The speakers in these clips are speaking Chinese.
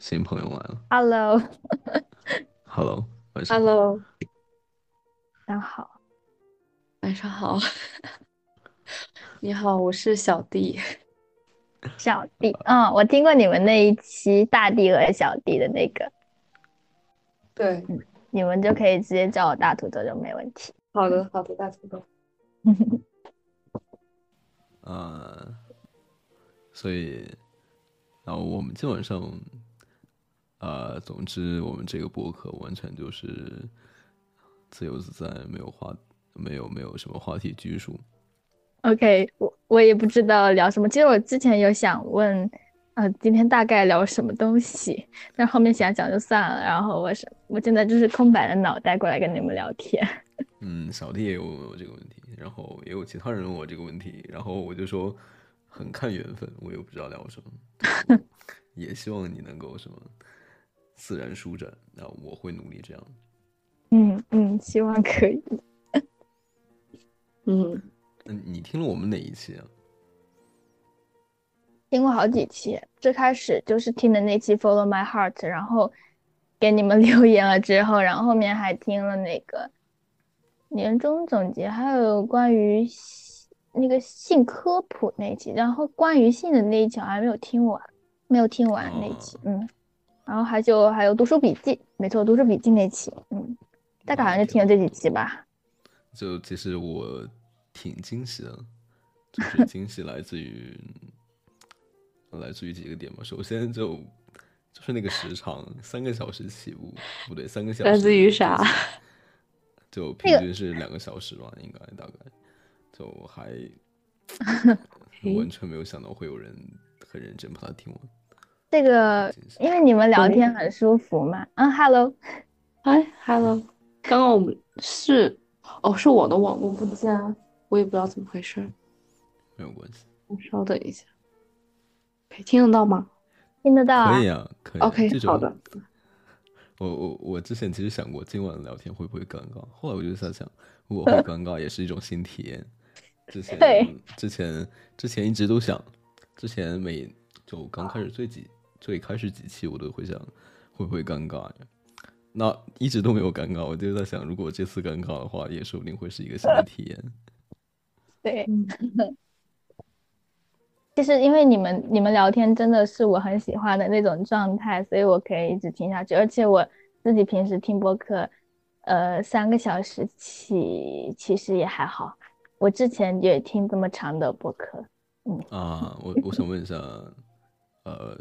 新朋友来了。Hello，Hello，晚上好。Hello，好。晚上好。你好，我是小弟。小弟，嗯，我听过你们那一期大弟和小弟的那个，对，你们就可以直接叫我大土豆就没问题。好的，好的，大土豆。呃，所以，然后我们基本上，呃，总之我们这个博客完全就是自由自在，没有话，没有没有什么话题拘束。OK，我我也不知道聊什么。其实我之前有想问，呃，今天大概聊什么东西，但后面想想就算了。然后我是我现在就是空白的脑袋过来跟你们聊天。嗯，小弟也有问我这个问题，然后也有其他人问我这个问题，然后我就说很看缘分，我也不知道聊什么，也希望你能够什么自然舒展，那我会努力这样。嗯嗯，希望可以。嗯，那你听了我们哪一期啊？听过好几期，最开始就是听的那期 Follow My Heart，然后给你们 留言了之后，然后后面还听了那个年终总结，还有关于性那个性科普那期，然后关于性的那一期我还没有听完，没有听完那一期，嗯，然后还就还有读书笔记，没错，读书笔记那期，嗯，大概好像就听了这几期吧。就其实我挺惊喜的，就是 惊喜来自于来自于几个点嘛。首先就就是那个时长，三个小时起步，不对，三个小时来自于啥？就 平均是两个小时吧，应该大概，就还 完全没有想到会有人很认真把它听完。这个因为你们聊天很舒服嘛，嗯，Hello，哎，Hello，刚刚我们是，哦，是我的网络不佳，我也不知道怎么回事。没有关系，稍等一下，可以听得到吗听得到啊可以啊，可以啊。？OK，好的。我我我之前其实想过今晚聊天会不会尴尬，后来我就在想，如果会 尴尬也是一种新体验。之前对之前之前一直都想，之前每就刚开始最几最开始几期我都会想会不会尴尬呀，那一直都没有尴尬，我就在想，如果这次尴尬的话，也说不定会是一个新的体验。对。嗯，其实因为你们你们聊天真的是我很喜欢的那种状态，所以我可以一直听下去。而且我自己平时听播客，呃，三个小时起其实也还好。我之前也听这么长的播客，嗯啊，我我想问一下，呃，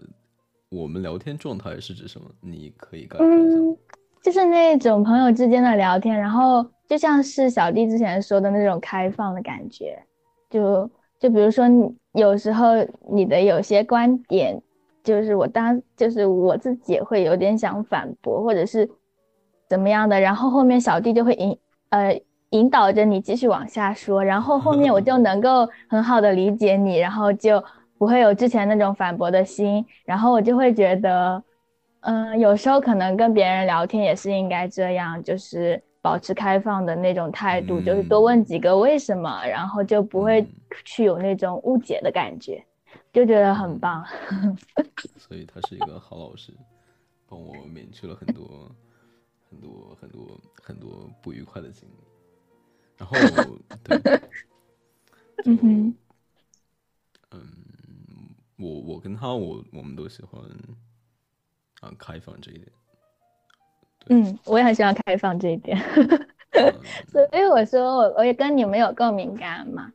我们聊天状态是指什么？你可以概括一下嗯，就是那种朋友之间的聊天，然后就像是小弟之前说的那种开放的感觉，就就比如说有时候你的有些观点，就是我当就是我自己会有点想反驳，或者是怎么样的，然后后面小弟就会引呃引导着你继续往下说，然后后面我就能够很好的理解你，然后就不会有之前那种反驳的心，然后我就会觉得。嗯，有时候可能跟别人聊天也是应该这样，就是保持开放的那种态度，就是多问几个为什么，然后就不会嗯去有那种误解的感觉，就觉得很棒。所以他是一个好老师，帮我免去了很多很多很多很多不愉快的经历。然后对，嗯哼嗯，我我跟他我我们都喜欢啊开放这一点。嗯，我也很喜欢开放这一点，嗯 所以我说我我也跟你们有共鸣感嘛。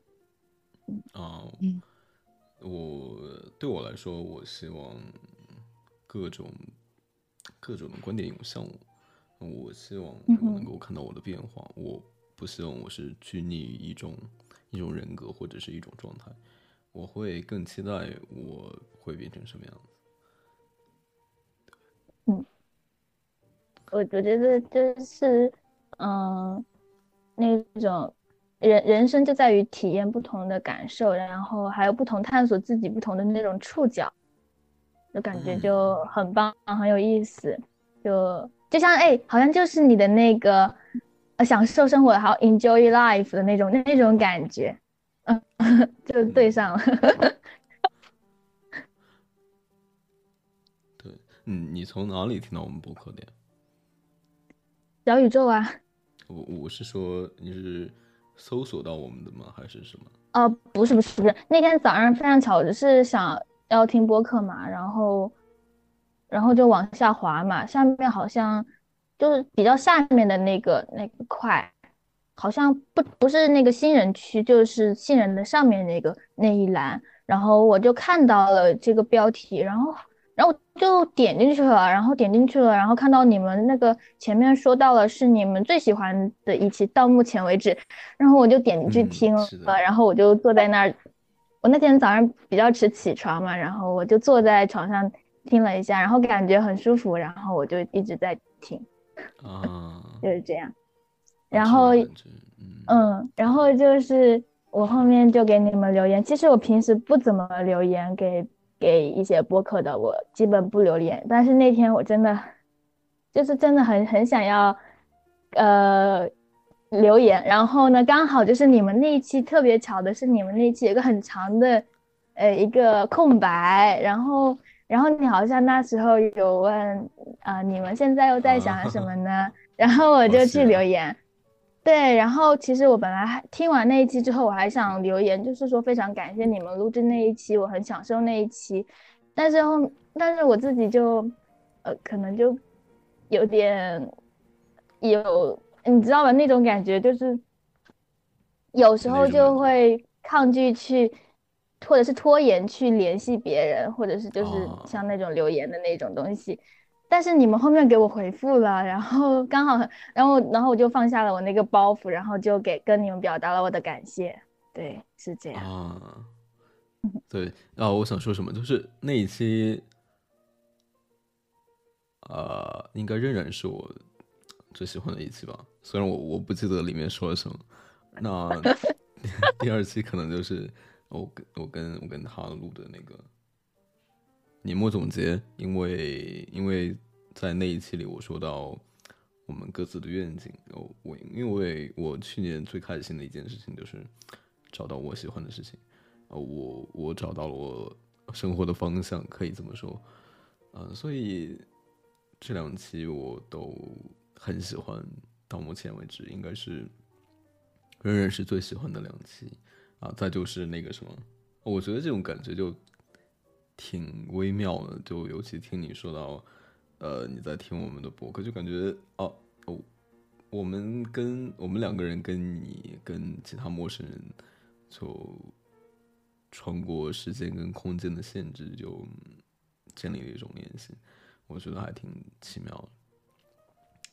啊，嗯我对我来说，我希望各种各种的观点涌向我，我希望能够看到我的变化，我不希望我是拘泥于一种一种人格或者是一种状态，我会更期待我会变成什么样子。嗯我我觉得就是，嗯，那种人人生就在于体验不同的感受，然后还有不同探索自己不同的那种触角，就感觉就很棒，很有意思。就就像哎，好像就是你的那个呃享受生活，还有 enjoy life 的那种那种感觉，嗯，就对上了。嗯，你从哪里听到我们播客的呀？小宇宙啊，我我是说你是搜索到我们的吗？还是什么？哦，不是不是不是，那天早上非常巧，是想要听播客嘛，然后然后就往下滑嘛，下面好像就是比较下面的那个那个块，好像不不是那个新人区，就是新人的上面那个那一栏，然后我就看到了这个标题，然后然后我就点进去了，然后点进去了，然后看到你们那个前面说到了是你们最喜欢的一期，到目前为止，然后我就点进去嗯听了，然后我就坐在那儿，我那天早上比较迟起床嘛，然后我就坐在床上听了一下，然后感觉很舒服，然后我就一直在听，啊，就是这样。这然后嗯嗯，然后就是我后面就给你们留言。其实我平时不怎么留言给给一些播客的，我基本不留言。但是那天我真的就是真的很很想要呃留言，然后呢，刚好就是你们那一期特别巧的是你们那一期有一个很长的呃一个空白，然后然后你好像那时候有问啊、呃你们现在又在想 什么呢？然后我就去留言。对，然后其实我本来还听完那一期之后，我还想留言，就是说非常感谢你们录制那一期，我很享受那一期，但是后，但是我自己就，呃，可能就有点有，你知道吧？那种感觉就是有时候就会抗拒去，或者是拖延去联系别人，或者是就是哦像那种留言的那种东西。但是你们后面给我回复了，然后刚好，然后然后我就放下了我那个包袱，然后就给跟你们表达了我的感谢。对，是这样。啊，对啊，我想说什么，就是那一期，呃，应该仍然是我最喜欢的一期吧，虽然我我不记得里面说了什么。那 第二期可能就是我跟我跟我跟他录的那个年末总结，因为因为在那一期里我说到我们各自的愿景，我因为我去年最开心的一件事情就是找到我喜欢的事情，呃，我我找到了我生活的方向，可以这么说，呃，所以这两期我都很喜欢，到目前为止应该是仍然是最喜欢的两期啊。再就是那个什么，我觉得这种感觉就挺微妙的，就尤其听你说到，呃，你在听我们的播客，就感觉哦哦，我们跟我们两个人跟你跟其他陌生人就穿过时间跟空间的限制，就建立了一种联系，我觉得还挺奇妙的。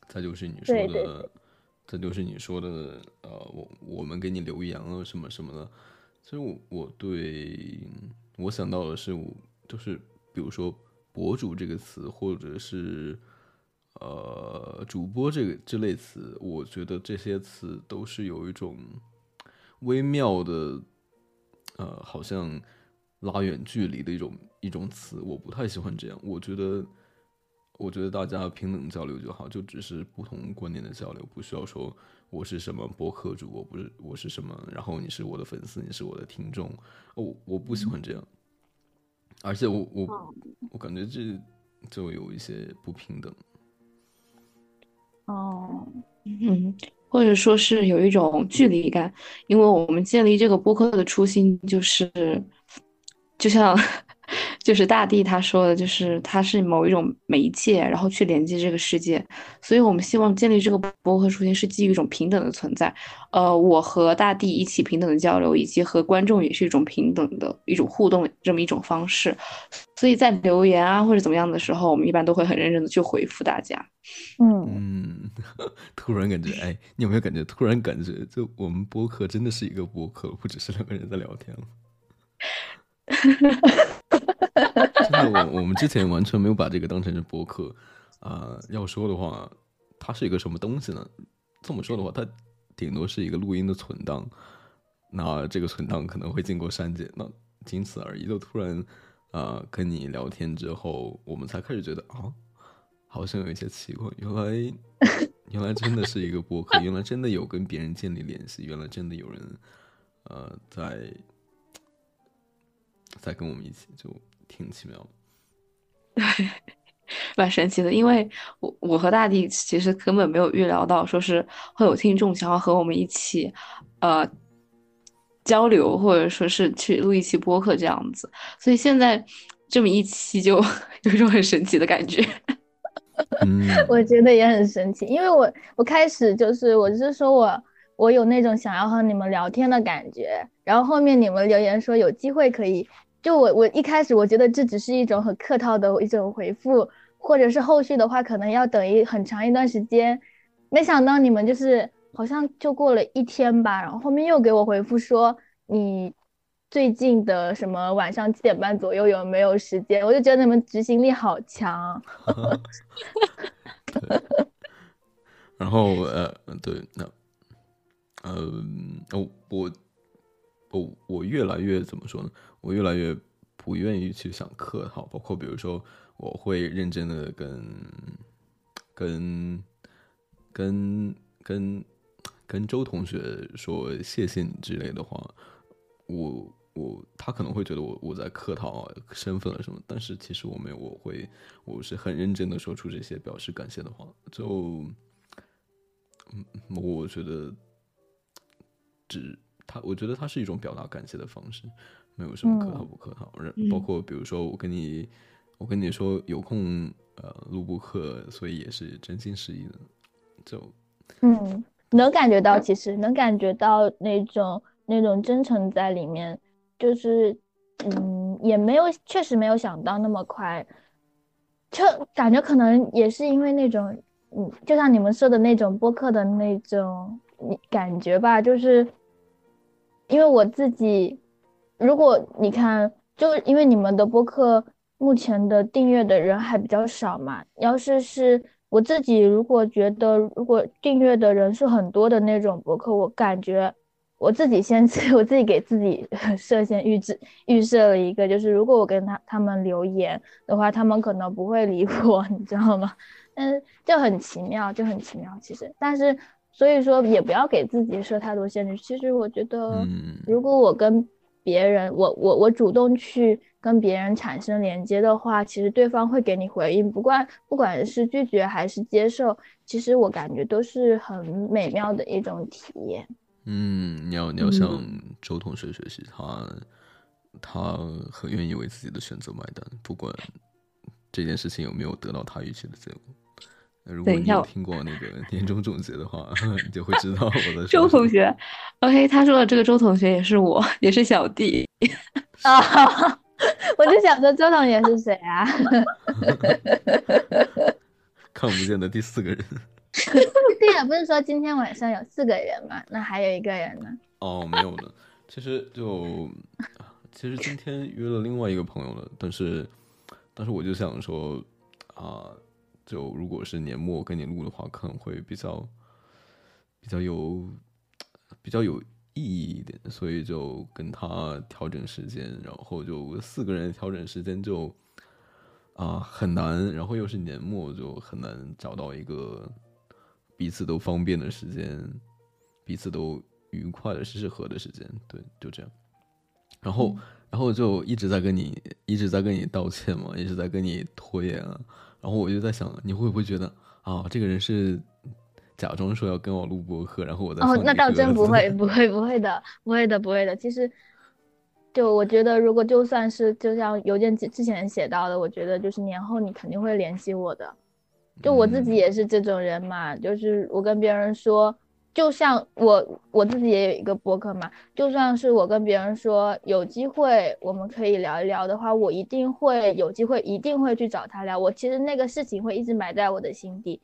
再就是你说的，对对对这就是你说的，呃，我我们给你留言了什么什么的。其实我我对我想到的是，我就是比如说“博主”这个词，或者是呃主播这个这类词，我觉得这些词都是有一种微妙的，呃，好像拉远距离的一种一种词，我不太喜欢这样。我觉得，我觉得大家平等交流就好，就只是不同观点的交流，不需要说我是什么播客主，我不是我是什么，然后你是我的粉丝，你是我的听众，我我不喜欢这样。而且我我我感觉这就有一些不平等。哦，嗯，或者说是有一种距离感，因为我们建立这个播客的初心就是，就像就是大地他说的，就是它是某一种媒介，然后去连接这个世界，所以我们希望建立这个播客初心是基于一种平等的存在，呃，我和大地一起平等的交流，以及和观众也是一种平等的一种互动，这么一种方式，所以在留言啊或者怎么样的时候，我们一般都会很认真的去回复大家。嗯，嗯，突然感觉，哎，你有没有感觉？突然感觉，就我们播客真的是一个播客，不只是两个人在聊天了。真的，我我们之前完全没有把这个当成是播客啊、要说的话，它是一个什么东西呢？这么说的话，它顶多是一个录音的存档。那这个存档可能会经过删减，那仅此而已。就突然啊、跟你聊天之后，我们才开始觉得啊，好像有一些奇怪。原来原来真的是一个播客，原来真的有跟别人建立联系，原来真的有人呃在在跟我们一起，就挺奇妙的。对 蛮神奇的，因为我我和大地其实根本没有预料到，说是会有听众想要和我们一起，呃，交流或者说是去录一期播客这样子，所以现在这么一期就有一种很神奇的感觉。嗯，我觉得也很神奇，因为我我开始就是我是说我我有那种想要和你们聊天的感觉，然后后面你们留言说有机会可以，就我我一开始我觉得这只是一种很客套的一种回复，或者是后续的话可能要等一很长一段时间，没想到你们就是好像就过了一天吧，然后后面又给我回复说你最近的什么晚上七点半左右有没有时间，我就觉得你们执行力好强。然后呃，对，那呃，我我我我越来越怎么说呢？我越来越不愿意去想客套，包括比如说，我会认真的跟跟跟跟跟周同学说谢谢你之类的话，我我他可能会觉得我我在客套身份了什么，但是其实我没有，我会我是很认真的说出这些表示感谢的话，就嗯，我觉得只他，我觉得他是一种表达感谢的方式，没有什么客套不客套，然包括比如说我跟你我跟你说有空呃录播课，所以也是真心实意的，就嗯，能感觉到，其实能感觉到那种那种真诚在里面，就是嗯，也没有，确实没有想到那么快，就感觉可能也是因为那种，嗯，就像你们说的那种播客的那种你感觉吧，就是因为我自己，如果你看，就因为你们的播客目前的订阅的人还比较少嘛，要是是我自己，如果觉得如果订阅的人数很多的那种博客，我感觉我自己先 我自己给自己 设限预置预设了一个，就是如果我跟他他们留言的话，他们可能不会理我，你知道吗？嗯，就很奇妙，就很奇妙。其实，但是所以说也不要给自己设太多限制。其实我觉得，嗯如果我跟别人，我我我主动去跟别人产生连接的话，其实对方会给你回应，不管不管是拒绝还是接受，其实我感觉都是很美妙的一种体验。嗯，你要你要向周同学学习，他他很愿意为自己的选择买单，不管这件事情有没有得到他预期的结果。那如果你等一下我有听过那个 年终总结的话，你就会知道我的周同学，OK，他说的这个周同学也是我，也是小弟。啊，我就想说周同学是谁啊？看不见的第四个人。对呀，不是说今天晚上有四个人吗？那还有一个人呢？哦，没有呢。其实就，其实今天约了另外一个朋友了，但是，但是我就想说，啊、就如果是年末跟你录的话，可能会比较，比较有，比较有意义一点，所以就跟他调整时间，然后就四个人调整时间就，啊、很难，然后又是年末，就很难找到一个彼此都方便的时间，彼此都愉快的适合的时间，对，就这样。然后，然后就一直在跟你一直在跟你道歉嘛，一直在跟你拖延啊。然后我就在想，你会不会觉得啊，这个人是假装说要跟我录播客，然后我在哦，那倒真不会，不会，不会的，不会的，不会的。其实，就我觉得，如果就算是就像邮件之之前写到的，我觉得就是年后你肯定会联系我的。就我自己嗯也是这种人嘛，就是我跟别人说，就像我我自己也有一个博客嘛，就算是我跟别人说有机会我们可以聊一聊的话，我一定会有机会，一定会去找他聊。我其实那个事情会一直埋在我的心底，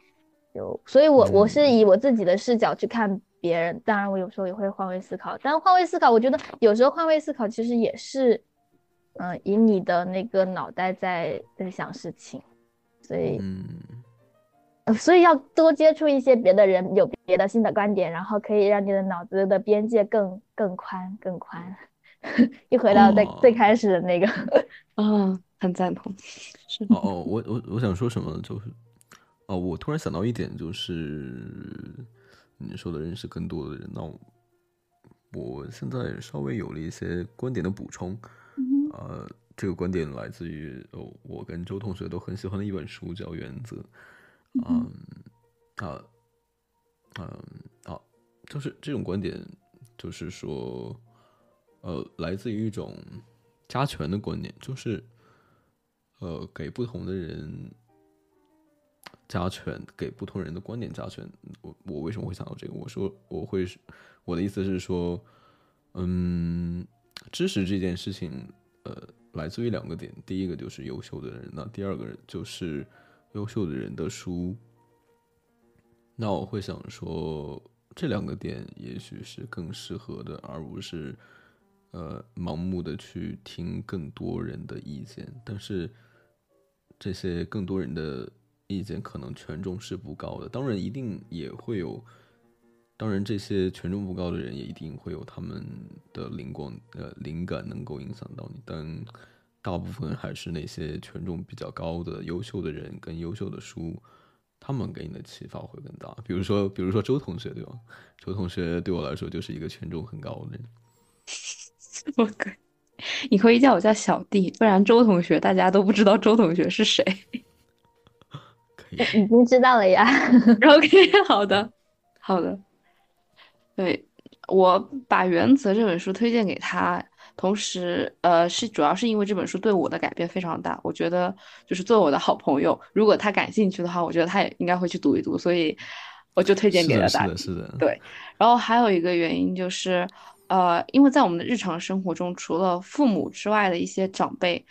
就所以我，我是以我自己的视角去看别人。当然，我有时候也会换位思考，但换位思考，我觉得有时候换位思考其实也是，嗯、以你的那个脑袋在在想事情，所以。嗯，呃所以要多接触一些别的人，有别的新的观点，然后可以让你的脑子的边界更更宽更宽。又 回到最、哦最开始的那个，啊，很赞同。是哦哦，我我我想说什么就是，哦，我突然想到一点，就是你说的认识更多的人，那我我现在稍微有了一些观点的补充，呃，这个观点来自于哦，我跟周同学都很喜欢的一本书，叫《原则》。嗯啊嗯啊，就是这种观点，就是说，呃，来自于一种加权的观点，就是呃，给不同的人加权，给不同人的观点加权。我我为什么会想到这个？我说我会，我的意思是说，嗯，知识这件事情，呃，来自于两个点，第一个就是优秀的人，那第二个就是优秀的人的书。那我会想说，这两个点也许是更适合的，而不是呃盲目的去听更多人的意见。但是这些更多人的意见可能权重是不高的，当然一定也会有，当然这些权重不高的人也一定会有他们的灵光呃灵感能够影响到你，但大部分还是那些权重比较高的优秀的人跟优秀的书。他们给你的启发会更大，比如说，比如说周同学，对吧？周同学对我来说就是一个权重很高的人。我可以，你可以叫我叫小弟，不然周同学大家都不知道周同学是谁。可以，已经知道了呀。OK，好的，好的。对，我把《原则》这本书推荐给他。同时，呃，是主要是因为这本书对我的改变非常大。我觉得，就是作为我的好朋友，如果他感兴趣的话，我觉得他也应该会去读一读。所以，我就推荐给了大家。是的，是的。对。然后还有一个原因就是，呃，因为在我们的日常生活中，除了父母之外的一些长辈，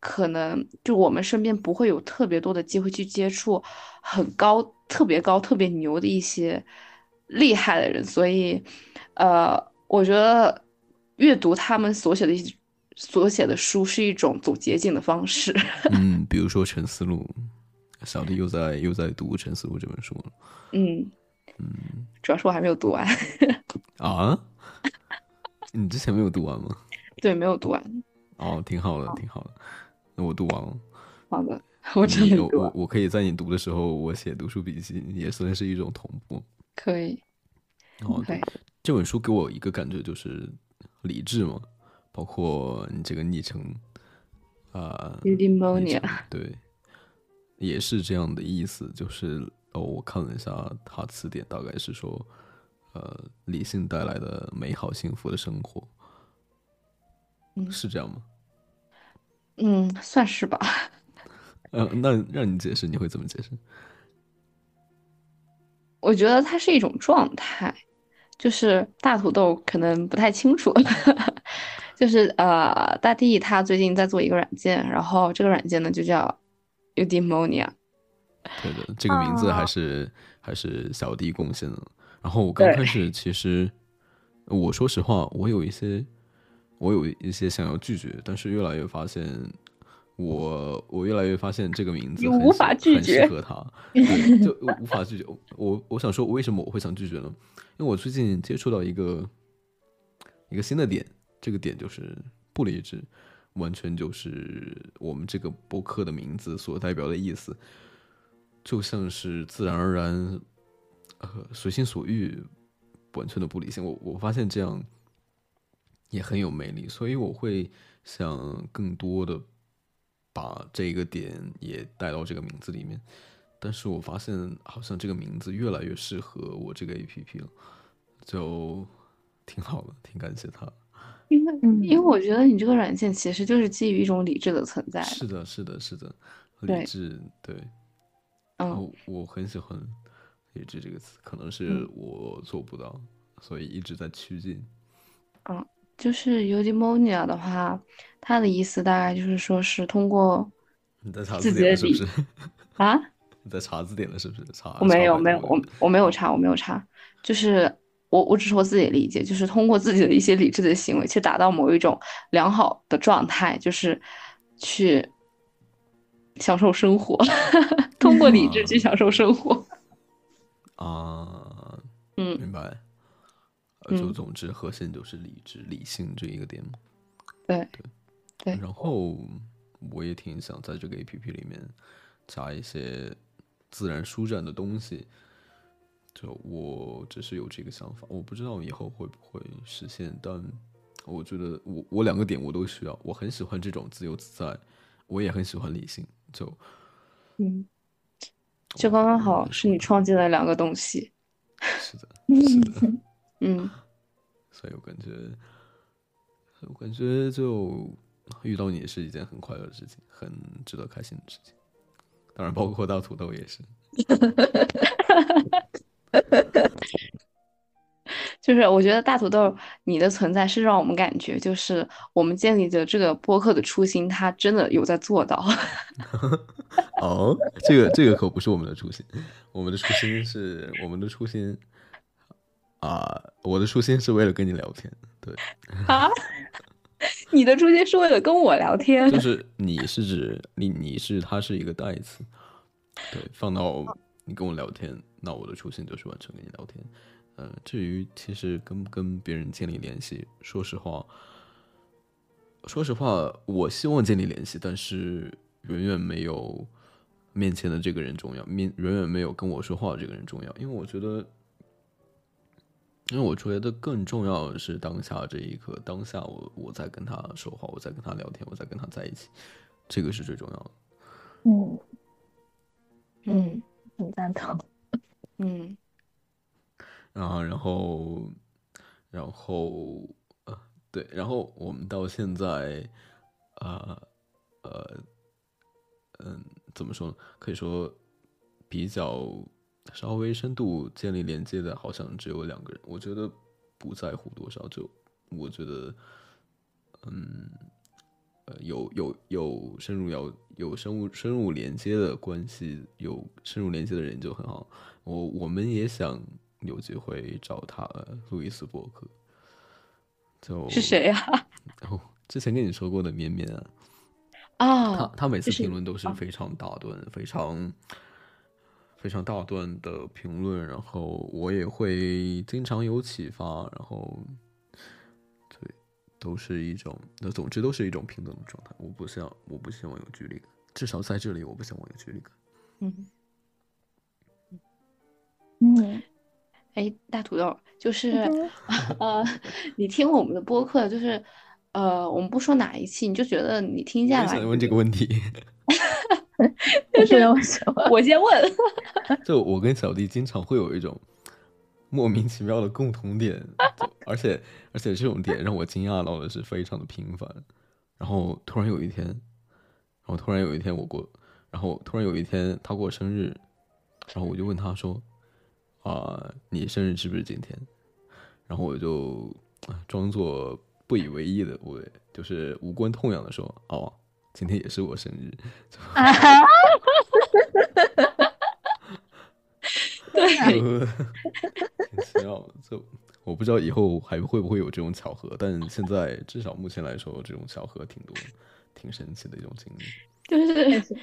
可能就我们身边不会有特别多的机会去接触很高、特别高、特别牛的一些厉害的人。所以，呃，我觉得。阅读他们所写的一所写的书是一种走捷径的方式。嗯，比如说《陈思录》，小弟又在又在读《陈思录》这本书了。嗯嗯，主要是我还没有读完。啊？你之前没有读完吗？对，没有读完。哦，挺好的，挺好的。那我读完了。好的，我真的读我我可以在你读的时候，我写读书笔记，也算是一种同步。可以。哦，对，这本书给我一个感觉就是。理智嘛，包括你这个昵称，啊、呃，对，也是这样的意思。就是哦，我看了一下他词典，大概是说，呃，理性带来的美好幸福的生活，嗯，是这样吗？嗯，算是吧。呃，那让你解释，你会怎么解释？我觉得它是一种状态。就是大土豆可能不太清楚，就是呃，大地他最近在做一个软件，然后这个软件呢就叫 Eudaimonia。对的，这个名字还是、啊、还是小弟贡献的。然后我刚开始其实，我说实话，我有一些我有一些想要拒绝，但是越来越发现，我我越来越发现这个名字无法拒绝，很适合他，对，就无法拒绝。我我想说，为什么我会想拒绝呢？因为我最近接触到一个一个新的点，这个点就是不理智，完全就是我们这个播客的名字所代表的意思，就像是自然而然，呃，随心所欲，完全的不理性。我我发现这样也很有魅力，所以我会想更多的把这个点也带到这个名字里面。但是我发现好像这个名字越来越适合我这个 A P P 了，就挺好的，挺感谢他。因为，因为我觉得你这个软件其实就是基于一种理智的存在。是的，是的，是的，理智，对。嗯，我我很喜欢“理智”这个词，可能是我做不到，所以一直在趋近。嗯，就是 Eudaimonia 的话，它的意思大概就是说是通过你在查字典是不是？啊？你在查字典了是不是？查我没有没有我我没有查我没有查，就是我我只是我自己的理解，就是通过自己的一些理智的行为去达到某一种良好的状态，就是去享受生活，通过理智去享受生活。啊，嗯，明白。就总之核心就是理智、理性这一个点嘛。对对对。然后我也挺想在这个 A P P 里面加一些。自然舒展的东西，就我只是有这个想法，我不知道以后会不会实现，但我觉得我我两个点我都需要，我很喜欢这种自由自在，我也很喜欢理性，就嗯，就刚刚好是你创建了两个东西。是的，是的，嗯，所以我感觉，我感觉就遇到你是一件很快乐的事情，很值得开心的事情。当然，包括大土豆也是。就是我觉得大土豆你的存在是让我们感觉，就是我们建立的这个播客的初心，它真的有在做到。哦，这个这个可不是我们的初心，我们的初心是我们的初心啊，我的初心是为了跟你聊天。对啊，你的初心是为了跟我聊天？就是你是指你你是它是一个代词，对，放到你跟我聊天，那我的初心就是完成跟你聊天。呃，至于其实跟跟别人建立联系，说实话，说实话，我希望建立联系，但是远远没有面前的这个人重要，面远远没有跟我说话的这个人重要，因为我觉得，因为我觉得更重要的是当下这一刻，当下我我在跟他说话，我在跟他聊天，我在跟他在一起，这个是最重要的。嗯嗯，很赞同。嗯。然后，然后，然后，呃，对，然后我们到现在，啊，呃，嗯，怎么说呢？可以说比较稍微深度建立连接的，好像只有两个人。我觉得不在乎多少，就我觉得，嗯，呃，有有有深入要有深入深入连接的关系，有深入连接的人就很好。我我们也想。有机会找他路易斯伯克，就是谁呀？哦，之前跟你说过的绵绵啊，啊，他他每次评论都是非常打断、非常非常大段的评论，然后我也会经常有启发，然后对，都是一种，那总之都是一种平等的状态。我不想，我不希望有距离感，至少在这里，我不希望有距离感。嗯嗯。哎，大土豆，就是 呃，你听我们的播客，就是呃，我们不说哪一期，你就觉得你听下来。想问这个问题，就 是为什么？我先问。就我跟小弟经常会有一种莫名其妙的共同点，而且而且这种点让我惊讶到的是非常的频繁。然后突然有一天，然后突然有一天我过，然后突然有一天他过生日，然后我就问他说。啊，你生日是不是今天？然后我就装作不以为意的，我就是无关痛痒的说：“哦，今天也是我生日。”哈哈哈哈哈！对，挺奇妙的。就我不知道以后还会不会有这种巧合，但现在至少目前来说，这种巧合挺多，挺神奇的一种经历。就是。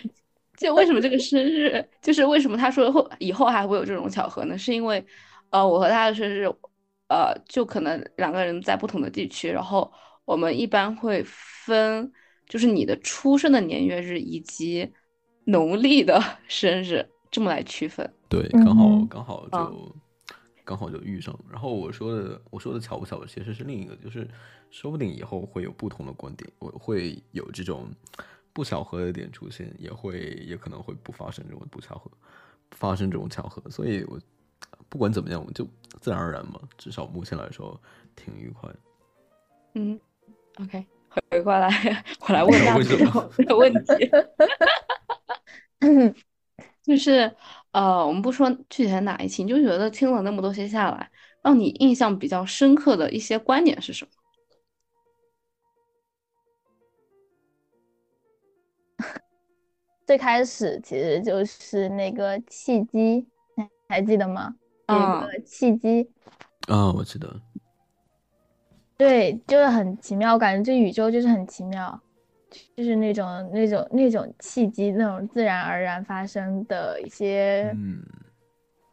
就为什么这个生日，就是为什么他说后以后还会有这种巧合呢？是因为，呃，我和他的生日，呃，就可能两个人在不同的地区，然后我们一般会分，就是你的出生的年月日以及农历的 生日这么来区分。对，刚好刚好就刚好就遇上。然后我说的我说的巧不巧的其实是另一个，就是说不定以后会有不同的观点，我会有这种。不巧合的点出现，也会也可能会不发生这种不巧合，发生这种巧合，所以我不管怎么样，我就自然而然嘛，至少目前来说挺愉快。嗯，OK，回过来，我来问大家的问题，就是呃，我们不说具体的哪一期，你就觉得听了那么多些下来，让你印象比较深刻的一些观点是什么？最开始其实就是那个契机，还记得吗？那个契机啊，我记得。对，就是很奇妙，我感觉这宇宙就是很奇妙，就是那种那种那种契机，那种自然而然发生的一些，嗯，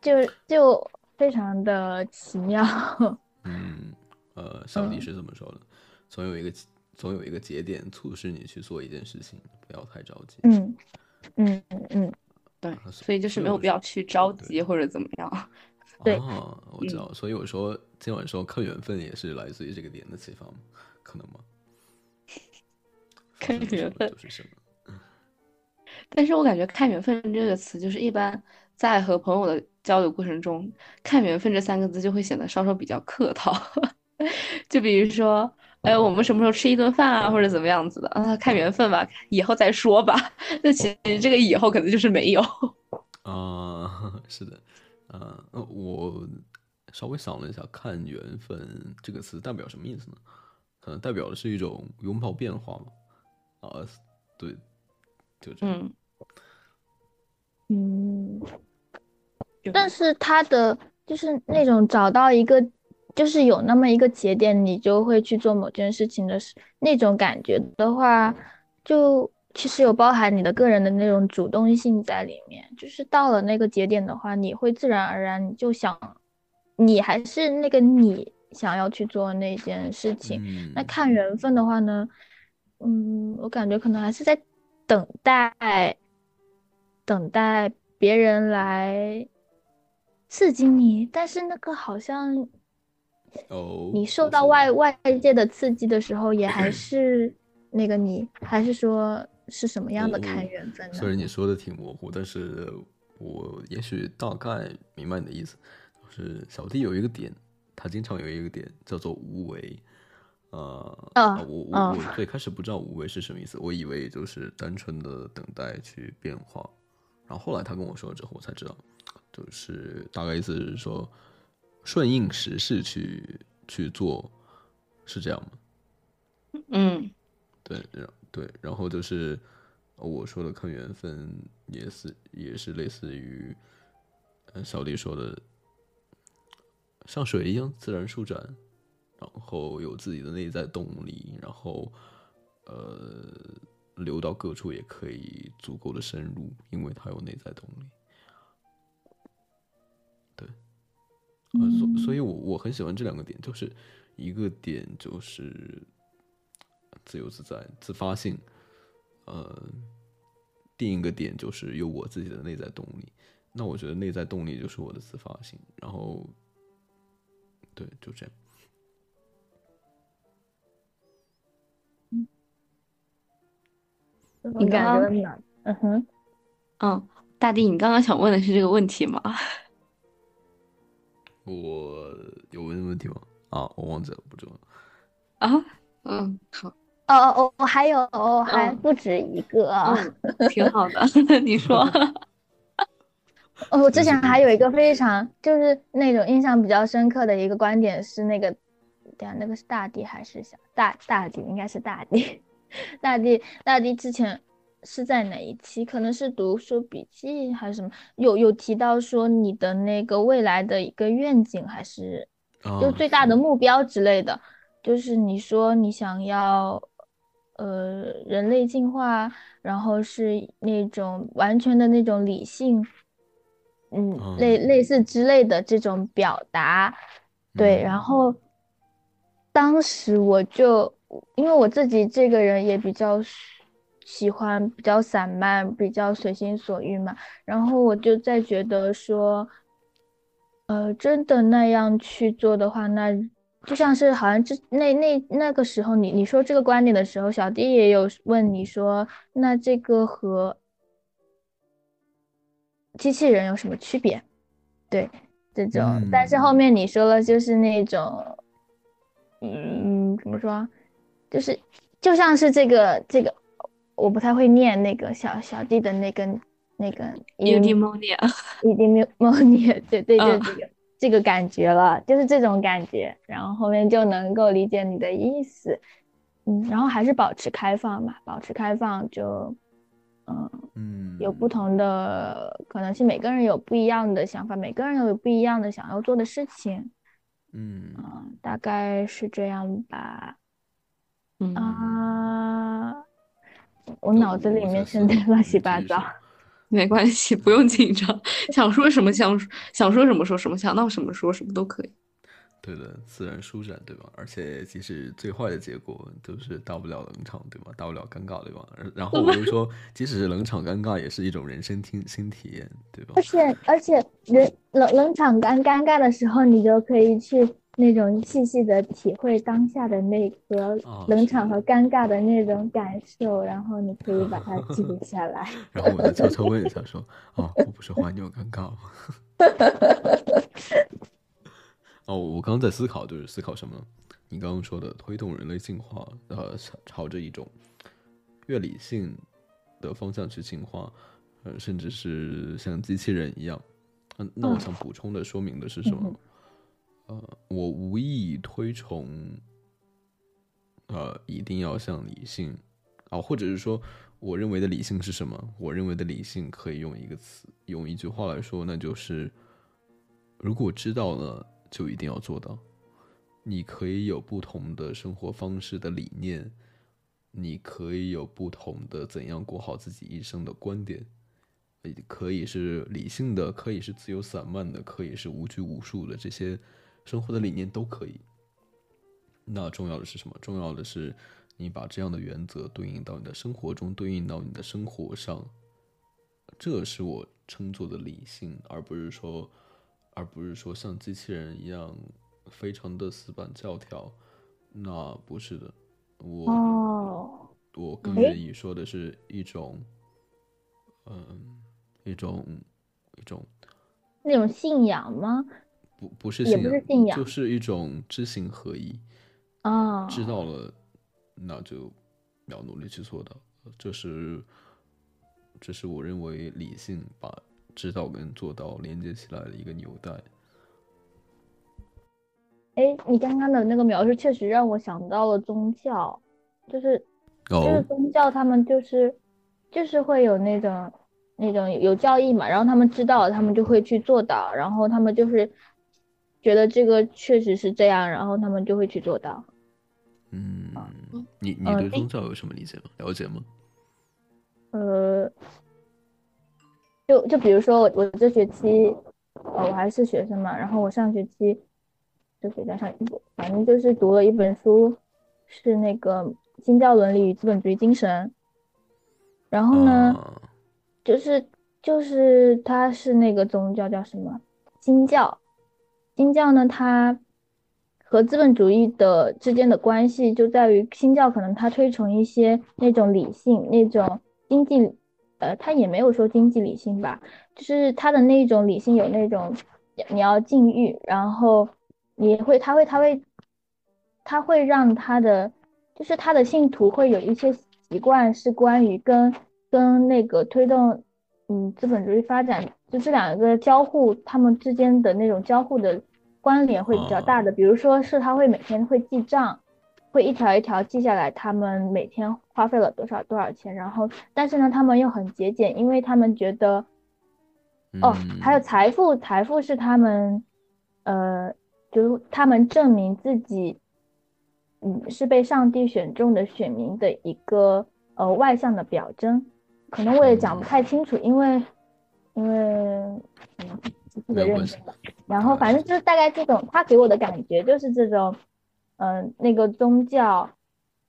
就就非常的奇妙。嗯，呃，小迪是这么说的，总有一个总有一个节点促使你去做一件事情，不要太着急。嗯。嗯嗯嗯，对，所以就是没有必要去着急或者怎么样。对，我知道，所以我说今晚说看缘分也是来自于这个点的启发可能吗？看缘分就是什么。但是我感觉“看缘分”这个词，就是一般在和朋友的交流过程中，“看缘分”这三个字就会显得稍稍比较客套。就比如说，哎，我们什么时候吃一顿饭啊，或者怎么样子的啊？看缘分吧，以后再说吧。那其实这个以后可能就是没有。啊，是的，啊，呃我稍微想了一下，“看缘分”这个词代表什么意思呢？可能代表的是一种拥抱变化嘛。啊，对，就这样。嗯，嗯，但是他的就是那种找到一个，就是有那么一个节点，你就会去做某件事情的时那种感觉的话，就其实有包含你的个人的那种主动性在里面。就是到了那个节点的话，你会自然而然你就想，你还是那个你想要去做那件事情。嗯，那看缘分的话呢，嗯，我感觉可能还是在等待，等待别人来刺激你，但是那个好像哦，你受到外外界的刺激的时候，也还 是那个你，还是说是什么样的我看缘分呢？虽然你说的挺模糊，但是我也许大概明白你的意思。就是小弟有一个点，他经常有一个点叫做无为。呃，啊啊我我啊我最开始不知道无为是什么意思，我以为就是单纯的等待去变化。然后后来他跟我说了之后，我才知道，就是大概意思是说顺应时势去去做，是这样吗？嗯对，然对，然后就是我说的看缘分，也是也是类似于，小弟说的，像水一样自然舒展，然后有自己的内在动力，然后呃，流到各处也可以足够的深入，因为它有内在动力。对，呃，所所以我我很喜欢这两个点，就是一个点就是自由自在、自发性，呃，另一个点就是有我自己的内在动力。那我觉得内在动力就是我的自发性，然后，对，就这样。你感刚觉呢？嗯哼，嗯，大地，你刚刚想问的是这个问题吗？我有问问题吗？啊，我忘记了，不重要。啊，嗯，好，哦哦哦，还有哦，还嗯不止一个。嗯，挺好的，你说，哦，我之前还有一个非常就是那种印象比较深刻的一个观点是那个，对啊，那个是大地还是小大大地？应该是大地，大地大地之前是在哪一期？可能是读书笔记还是什么？有有提到说你的那个未来的一个愿景还是啊，就最大的目标之类的，就是你说你想要，呃，人类进化，然后是那种完全的那种理性，嗯，类嗯类似之类的这种表达，对，然嗯后当时我就，因为我自己这个人也比较喜喜欢比较散漫，比较随心所欲嘛，然后我就在觉得说。呃，真的那样去做的话，那就像是好像这那那那个时候你你说这个观点的时候，小弟也有问你说，那这个和机器人有什么区别？对，这种，但是后嗯。面你说了，就是那种，嗯，怎么说，就是就像是这个这个，我不太会念那个小小弟的那个那个音。Eudaimonia，一定没有梦魇，对对，就嗯。这个、这个感觉了，就是这种感觉，然后后面就能够理解你的意思，嗯，然后还是保持开放吧，保持开放就，嗯，嗯，有不同的可能性，每个人有不一样的想法，每个人有不一样的想要做的事情，嗯。嗯，大概是这样吧，嗯，啊，我脑子里面现在乱七八糟。没关系，不用紧张，想说什么想想说什么说什么，想到什么说什么都可以。对的，自然舒展，对吧？而且即使最坏的结果都是到不了冷场，对吧？到不了尴尬，对吧？然后我就说，即使是冷场尴尬，也是一种人生听新体验，对吧而？且而且人冷冷场尴尴尬的时候，你就可以去那种细细的体会当下的那个哦冷场和尴尬的那种感受，然后你可以把它记录 下来。然后我就悄悄问一下说：“哦，我不说话，你有尴尬吗？” 哦，我刚刚在思考，就是思考什么呢？你刚刚说的推动人类进化，呃，朝朝着一种越理性的方向去进化，呃，甚至是像机器人一样。嗯，那我嗯想补充的说明的是什么？嗯呃，我无意推崇，呃，一定要像理性啊，或者是说，我认为的理性是什么？我认为的理性可以用一个词，用一句话来说，那就是，如果知道了，就一定要做到。你可以有不同的生活方式的理念，你可以有不同的怎样过好自己一生的观点，可以是理性的，可以是自由散漫的，可以是无拘无束的，这些生活的理念都可以。那重要的是什么？重要的是你把这样的原则对应到你的生活中，对应到你的生活上，这是我称作的理性，而不是说，而不是说像机器人一样非常的死板教条。那不是的，我、哦，我更愿意说的是一种，嗯，一种一种那种信仰吗？不不是信仰，不是信仰就是一种知行合一。哦，知道了，那就要努力去做到。这是，这是我认为理性把知道跟做到连接起来的一个纽带。哎，你刚刚的那个描述确实让我想到了宗教，就是就是哦，宗教他们就是就是会有那种那种有教义嘛，然后他们知道了，他们就会去做到，然后他们就是觉得这个确实是这样，然后他们就会去做到。嗯，你你对宗教有什么理解吗？了解吗？呃，就就比如说我我这学期，呃，我还是学生嘛，然后我上学期就学加上一本，反正就是读了一本书，是那个《新教伦理与资本主义精神》，然后呢，啊就是就是它是那个宗教叫什么新教，新教呢，它和资本主义的之间的关系就在于新教可能它推崇一些那种理性、那种经济，呃，它也没有说经济理性吧，就是它的那种理性有那种你要禁欲，然后你会，他会，他会，他会让他的，就是他的信徒会有一些习惯是关于跟跟那个推动，嗯，资本主义发展，就这两个交互，他们之间的那种交互的关联会比较大的。比如说是他会每天会记账，会一条一条记下来他们每天花费了多少多少钱，然后但是呢，他们又很节俭，因为他们觉得。哦，还有嗯财富，财富是他们，呃，就是他们证明自己，嗯，是被上帝选中的选民的一个呃外向的表征。可能我也讲不太清楚，因为因为嗯不是的没有关系认真的。然后反正就是大概这种，他给我的感觉就是这种，嗯、那个宗教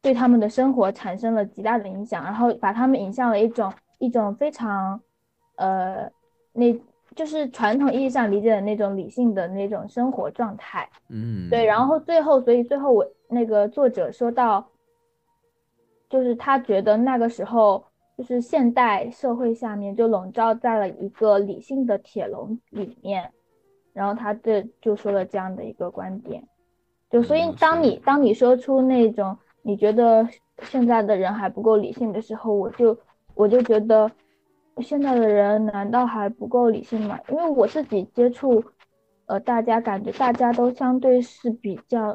对他们的生活产生了极大的影响，然后把他们引向了一种一种非常，呃，那就是传统意义上理解的那种理性的那种生活状态。嗯，对，然后最后，所以最后我那个作者说到，就是他觉得那个时候就是现代社会下面就笼罩在了一个理性的铁笼里面，然后他这就说了这样的一个观点，就所以嗯当你当你说出那种你觉得现在的人还不够理性的时候，我就我就觉得现在的人难道还不够理性吗？因为我自己接触。呃，大家感觉大家都相对是比较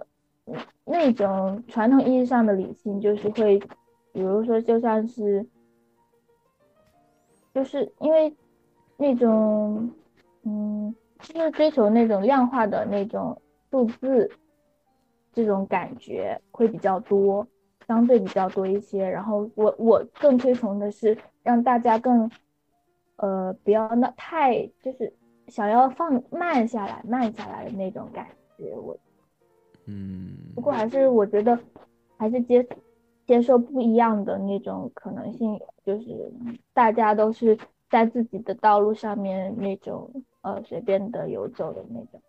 嗯那种传统意义上的理性，就是会，比如说就像是，就是因为那种，嗯，就是追求那种量化的那种数字，这种感觉会比较多，相对比较多一些。然后我我更推崇的是让大家更，呃，不要那太就是。想要放慢下来、慢下来的那种感觉，我嗯，不过还是我觉得还是接接受不一样的那种可能性，就是大家都是在自己的道路上面那种呃随便的游走的那种。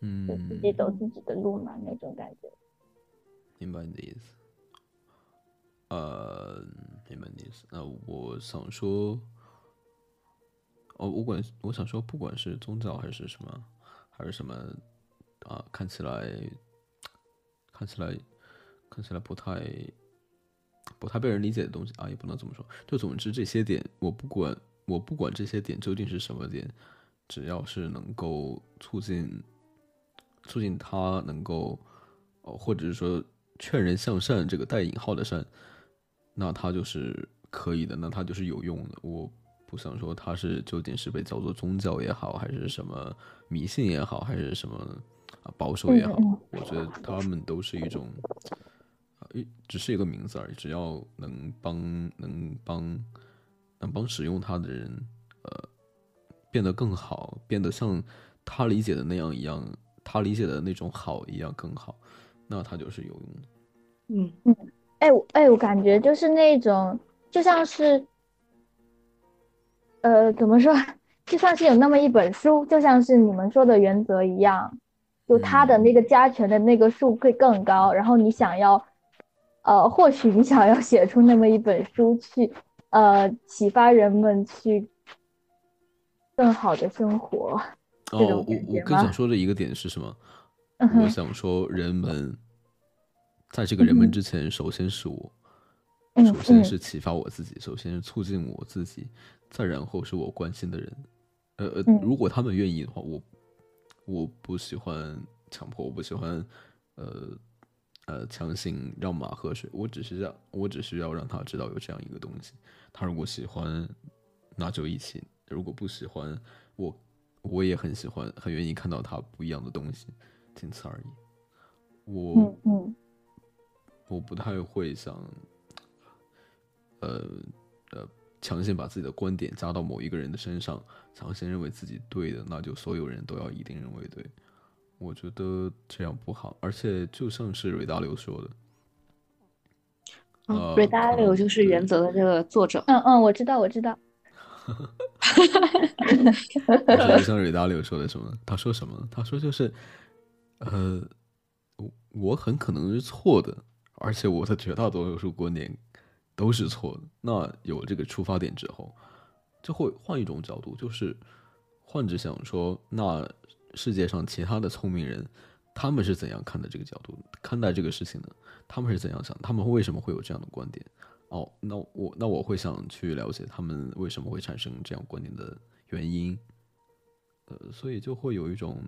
嗯就，自己走自己的路嘛，那种感觉。明白你的意思。呃，明白你的意思。那我想说，哦，我管我想说，不管是宗教还是什么，还是什么啊，看起来看起来看起来不太不太被人理解的东西啊，也不能这么说。就总之这些点，我不管我不管这些点究竟是什么点，只要是能够促进促进他能够哦，或者是说劝人向善这个带引号的善，那他就是可以的，那他就是有用的。我不想说他是究竟是被叫做宗教也好，还是什么迷信也好，还是什么啊保守也好，嗯我觉得他们都是一种只是一个名字而已。只要能帮能帮能帮使用它的人，呃，变得更好，变得像他理解的那样一样，他理解的那种好一样更好，那它就是有用的。嗯哎我哎，我感觉就是那种，就像是，呃，怎么说，就像是有那么一本书，就像是你们说的原则一样，就它的那个加权的那个数会更高，然后你想要，呃，或许你想要写出那么一本书去，呃，启发人们去更好的生活。哦，我我更想说的一个点是什么？嗯我想说，人们在这个人们嗯之前，首先是我，嗯首先嗯是启发我自己，首先是促进我自己，再然后是我关心的人。呃呃嗯，如果他们愿意的话，我我不喜欢强迫，我不喜欢呃呃强行让马喝水，我只是让我只是要让他知道有这样一个东西。他如果喜欢，那就一起；如果不喜欢，我我也很喜欢，很愿意看到他不一样的东西，仅此而已。我、嗯嗯我不太会想，呃呃，强行把自己的观点加到某一个人的身上，强行认为自己对的，那就所有人都要一定认为对。我觉得这样不好，而且就像是瑞达流说的，嗯呃瑞达流就是《原则》的这个作者。嗯嗯，我知道我知道。我觉得像瑞达流说的什么？他说什么？他说就是，呃，我我很可能是错的，而且我的绝大多数观点都是错的。那有这个出发点之后，就会换一种角度，就是换着想说，那世界上其他的聪明人，他们是怎样看待这个角度，看待这个事情的？他们是怎样想？他们为什么会有这样的观点？哦，那我那我会想去了解他们为什么会产生这样观点的原因，呃，所以就会有一种，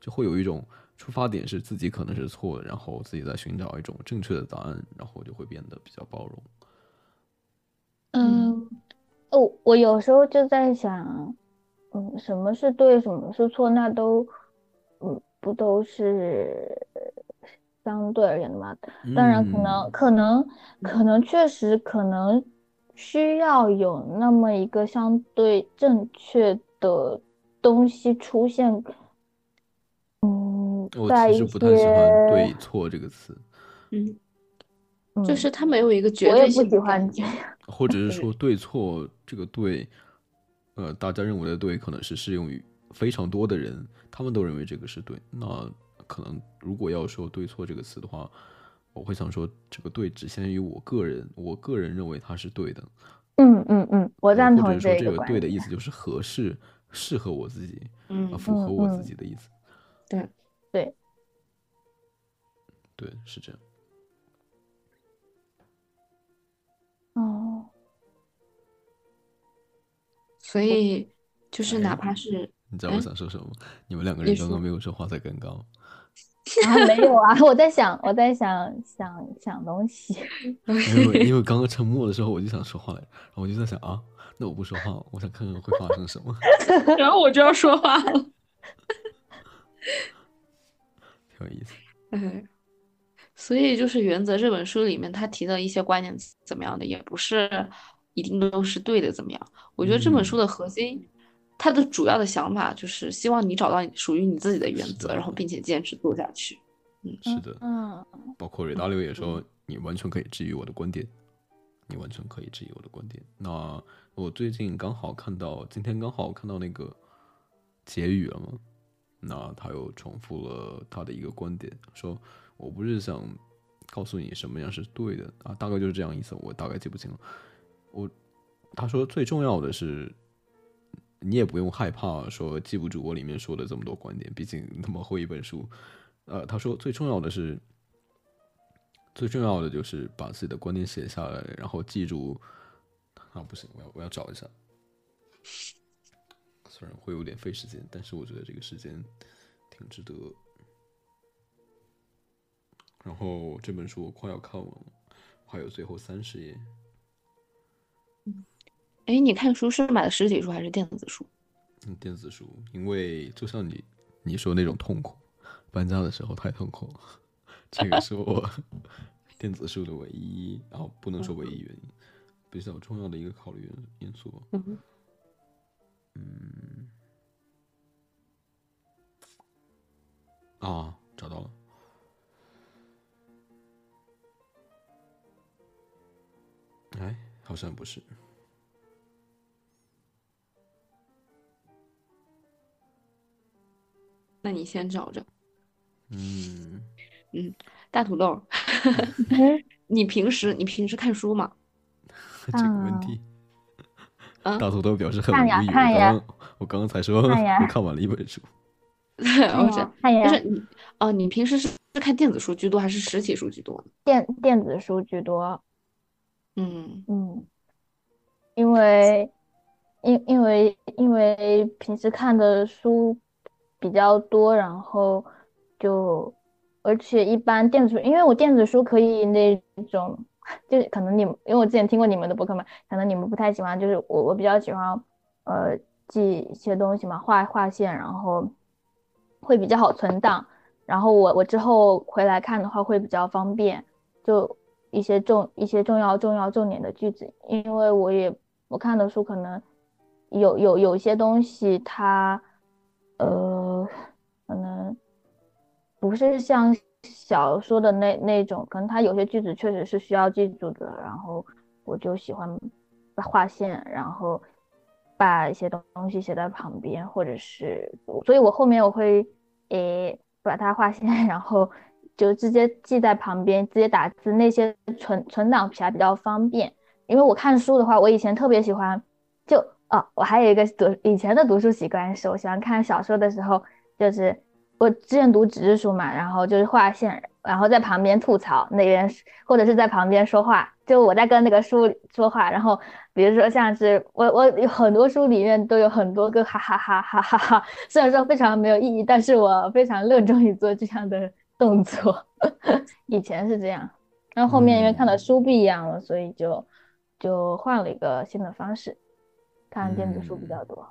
就会有一种出发点是自己可能是错的，然后自己在寻找一种正确的答案，然后就会变得比较包容。嗯，哦，我有时候就在想，嗯，什么是对，什么是错，那都，嗯，不都是相对而言的吗？当然，可能，嗯可能，可能确实可能需要有那么一个相对正确的东西出现，嗯，我其实不太喜欢“对，错”这个词，嗯，嗯，就是它没有一个绝对我也不喜欢这。样，或者是 说对错这个对，呃，大家认为的对，可能是适用于非常多的人，他们都认为这个是对。那可能如果要说对错这个词的话，我会想说，这个对只限于我个人，我个人认为它是对的。嗯嗯嗯，我呃赞或者说这同这个对的意，思就是合适、适合我自己，嗯啊，符合我自嗯己的意思。对，对，对，是这样。所以就是哪哎怕是你知道我哎想说什么吗？你们两个人刚刚没有说话才尴尬。啊，没有啊，我在想，我在想想想东西。因为因为刚刚沉默的时候，我就想说话来，然后我就在想啊，那我不说话，我想看看会发生什么，然后我就要说话了。挺有意思。哎，所以就是《原则》这本书里面他提的一些关键词怎么样的，也不是一定都是对的，怎么样？我觉得这本书嗯的核心，它的主要的想法就是希望你找到属于你自己的原则，然后并且坚持做下去。嗯是的，嗯，包括瑞达流也说，你完全可以质疑我的观点，你完全可以质疑我的观点。那我最近刚好看到，今天刚好看到那个结语了嘛，那他又重复了他的一个观点，说我不是想告诉你什么样是对的啊，大概就是这样意思，我大概记不清了。我他说最重要的是，你也不用害怕说记不住我里面说的这么多观点，毕竟那么厚一本书。呃，他说最重要的是，最重要的就是把自己的观点写下来，然后记住。啊，不行，我要我要找一下。虽然会有点费时间，但是我觉得这个时间挺值得。然后这本书我快要看完了，还有最后三十页。嗯，哎，你看书是买的实体书还是电子书？嗯，电子书，因为就像你你说那种痛苦，搬家的时候太痛苦了，这个是我 电子书的唯一，然后不能说唯一原因。比较重要的一个考虑因素。嗯。嗯。啊，找到了。哎，好像不是。那你先找着。嗯。嗯，大土豆。你平时你平时看书吗？这个问题，大土豆表示很无语。我刚我刚刚才说我看完了一本书。我是就是你哦，你平时是是看电子书居多还是实体书居多？电电子书居多。嗯嗯，因为因因为因为平时看的书比较多，然后就而且一般电子书，因为我电子书可以那种。就可能你，因为我之前听过你们的博客嘛，可能你们不太喜欢，就是我我比较喜欢，呃，记一些东西嘛，画画线，然后会比较好存档，然后我我之后回来看的话会比较方便，就一些重一些重要重要重点的句子，因为我也我看的书可能有有有些东西它，呃，不是像。小说的那那种，可能它有些句子确实是需要记住的，然后我就喜欢划线，然后把一些东东西写在旁边，或者是，所以我后面我会诶把它划线，然后就直接记在旁边，直接打字，那些存存档起来比较方便。因为我看书的话，我以前特别喜欢，就哦，我还有一个读以前的读书习惯是，我喜欢看小说的时候，就是。我之前读纸质书嘛，然后就是划线，然后在旁边吐槽那边，或者是在旁边说话，就我在跟那个书说话，然后比如说像是我我有很多书里面都有很多个哈哈哈哈哈哈，虽然说非常没有意义，但是我非常热衷于做这样的动作，以前是这样，然后后面因为看的书不一样了，所以就就换了一个新的方式，看电子书比较多，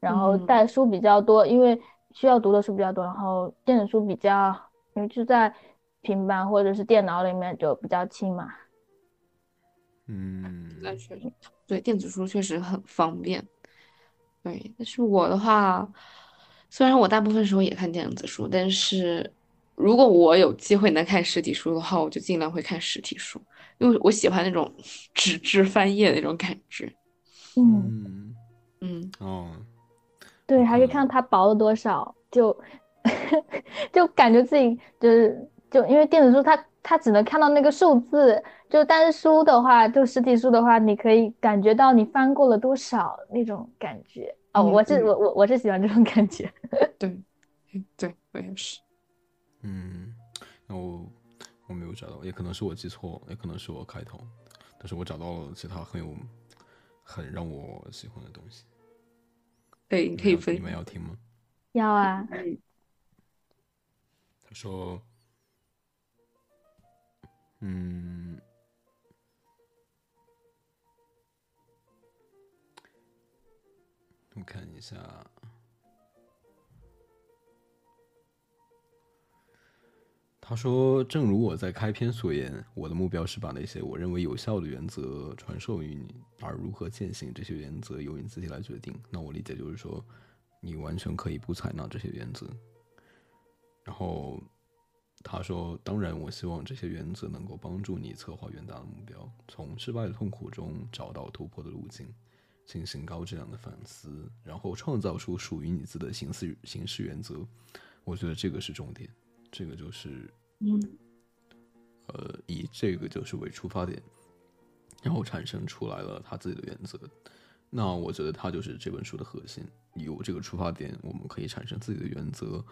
然后带书比较多，因为。需要读的书比较多，然后电子书比较，因为就在平板或者是电脑里面就比较轻嘛。嗯，那确实，对电子书确实很方便。对，但是我的话，虽然我大部分时候也看电子书，但是如果我有机会能看实体书的话，我就尽量会看实体书，因为我喜欢那种 纸质翻页的那种感觉。嗯嗯哦。对，还是看它薄了多少，就 就感觉自己就是就因为电子书它它只能看到那个数字，就但是书的话，就实体书的话，你可以感觉到你翻过了多少那种感觉。哦，我是我我我是喜欢这种感觉。对，对我也是。嗯，那我我没有找到，也可能是我记错，也可能是我开头，但是我找到了其他很有很让我喜欢的东西。对，可以分。你们要听吗？要啊。他说：“嗯，我看一下。”他说：“正如我在开篇所言，我的目标是把那些我认为有效的原则传授于你，而如何践行这些原则由你自己来决定。那我理解就是说，你完全可以不采纳这些原则。”然后他说：“当然，我希望这些原则能够帮助你策划远大的目标，从失败的痛苦中找到突破的路径。进行高质量的反思，然后创造出属于你自己的行事行事原则。我觉得这个是重点，这个就是嗯呃，以这个就是为出发点，然后产生出来了他自己的原则。那我觉得他就是这本书的核心。有这个出发点，我们可以产生自己的原则。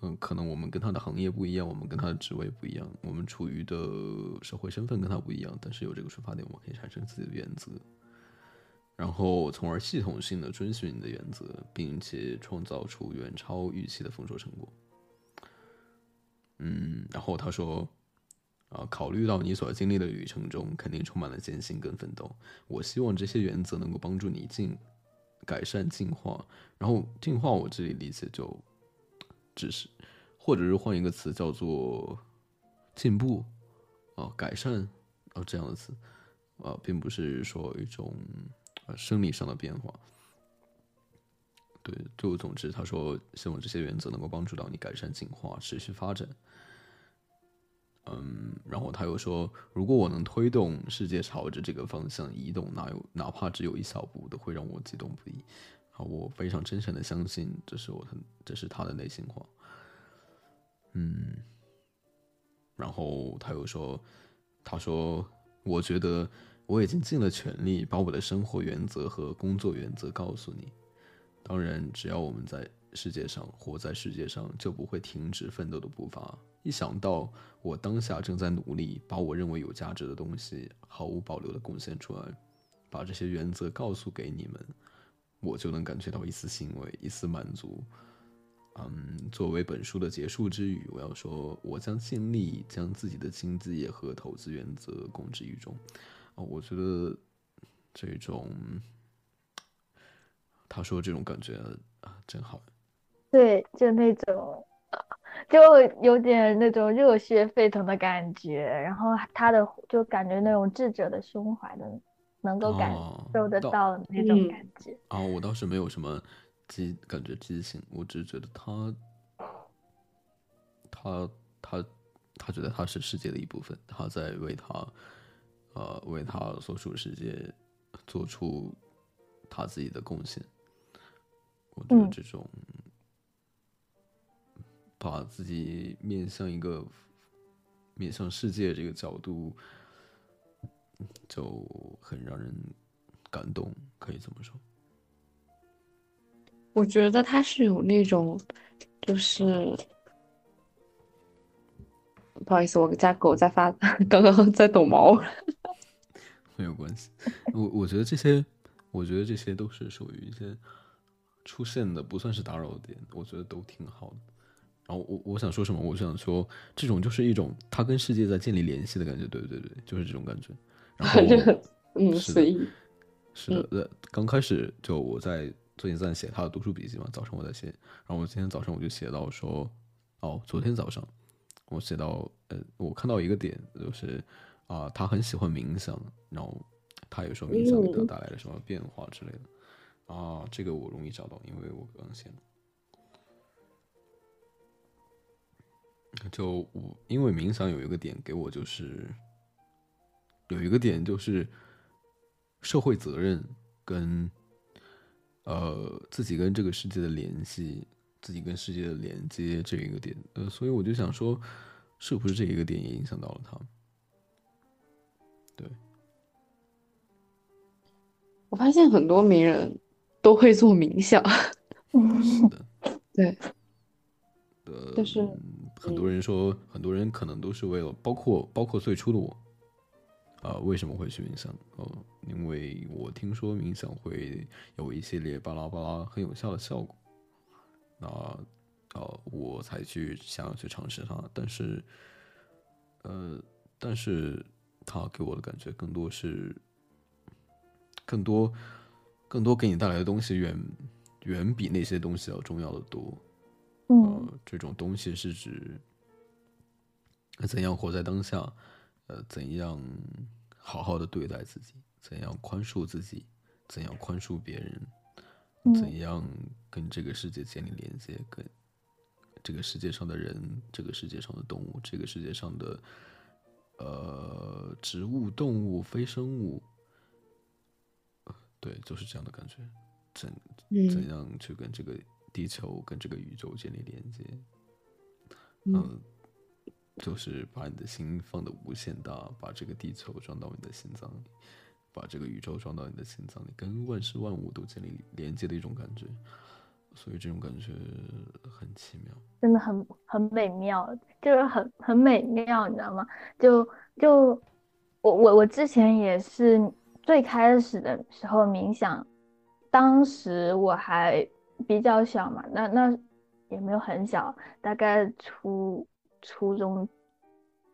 嗯，可能我们跟他的行业不一样，我们跟他的职位不一样，我们处于的社会身份跟他不一样，但是有这个出发点，我们可以产生自己的原则，然后从而系统性的遵循你的原则，并且创造出远超预期的丰硕成果。嗯，然后他说，啊，考虑到你所经历的旅程中肯定充满了艰辛跟奋斗，我希望这些原则能够帮助你进改善进化。然后进化，我这里理解就只是，或者是换一个词叫做进步，啊，改善，啊这样的词，啊，并不是说一种呃生理上的变化。对，就总之，他说希望这些原则能够帮助到你改善进化、持续发展。嗯，然后他又说，如果我能推动世界朝着这个方向移动，哪有哪怕只有一小步，都会让我激动不已。啊，我非常真诚的相信，这是我的，这是他的内心话。嗯，然后他又说，他说，我觉得我已经尽了全力把我的生活原则和工作原则告诉你。当然，只要我们在世界上活在世界上，就不会停止奋斗的步伐。一想到我当下正在努力把我认为有价值的东西毫无保留的贡献出来，把这些原则告诉给你们，我就能感觉到一丝欣慰，一丝满足。嗯，作为本书的结束之语，我要说，我将尽力将自己的经济和投资原则公之于众。啊，我觉得这种。他说：“这种感觉啊，真好。”对，就那种，就有点那种热血沸腾的感觉。然后他的就感觉那种智者的胸怀的，能够感受得到那种感觉。啊，我倒是没有什么激感觉激情，我只是觉得他，他他他觉得他是世界的一部分，他在为他，呃，为他所处世界做出他自己的贡献。我觉得这种把自己面向一个面向世界这个角度，就很让人感动，可以这么说。我觉得他是有那种，就是不好意思，我家狗在发，刚刚在抖毛。没有关系，我我觉得这些，我觉得这些都是属于一些。出现的不算是打扰点，我觉得都挺好的。然后我我想说什么？我想说，这种就是一种他跟世界在建立联系的感觉。对对对，就是这种感觉。然后，嗯，随意。是的，呃，刚开始就我在最近在写他的读书笔记嘛，早上我在写。然后我今天早上我就写到说，哦，昨天早上我写到，呃，我看到一个点，就是啊，他很喜欢冥想，然后他也说冥想给他带来了什么变化之类的。啊，这个我容易找到，因为我刚写的。就我，因为冥想有一个点给我，就是有一个点就是社会责任跟呃自己跟这个世界的联系，自己跟世界的连接这一个点，呃，所以我就想说，是不是这一个点也影响到了他？对，我发现很多名人。都会做冥想，对，呃，但是很多人说，很多人可能都是为了，包括包括最初的我，啊，为什么会去冥想？哦，因为我听说冥想会有一系列巴拉巴拉很有效的效果，那呃，我才去想要去尝试它，但是，呃，但是它给我的感觉更多是更多。更多给你带来的东西远远比那些东西要重要的多。嗯，这种东西是指怎样活在当下，呃，怎样好好的对待自己，怎样宽恕自己，怎样宽恕别人，怎样跟这个世界建立连接，跟这个世界上的人，这个世界上的动物，这个世界上的呃植物、动物、非生物。对，就是这样的感觉，怎嗯怎样去跟这个地球、跟这个宇宙建立连接？嗯嗯，就是把你的心放的无限大，把这个地球装到你的心脏里，把这个宇宙装到你的心脏里，跟万事万物都建立连接的一种感觉。所以这种感觉很奇妙。真的很很美妙，就是很很美妙，你知道吗？就就我我我之前也是最开始的时候冥想，当时我还比较小嘛，那那也没有很小，大概初初中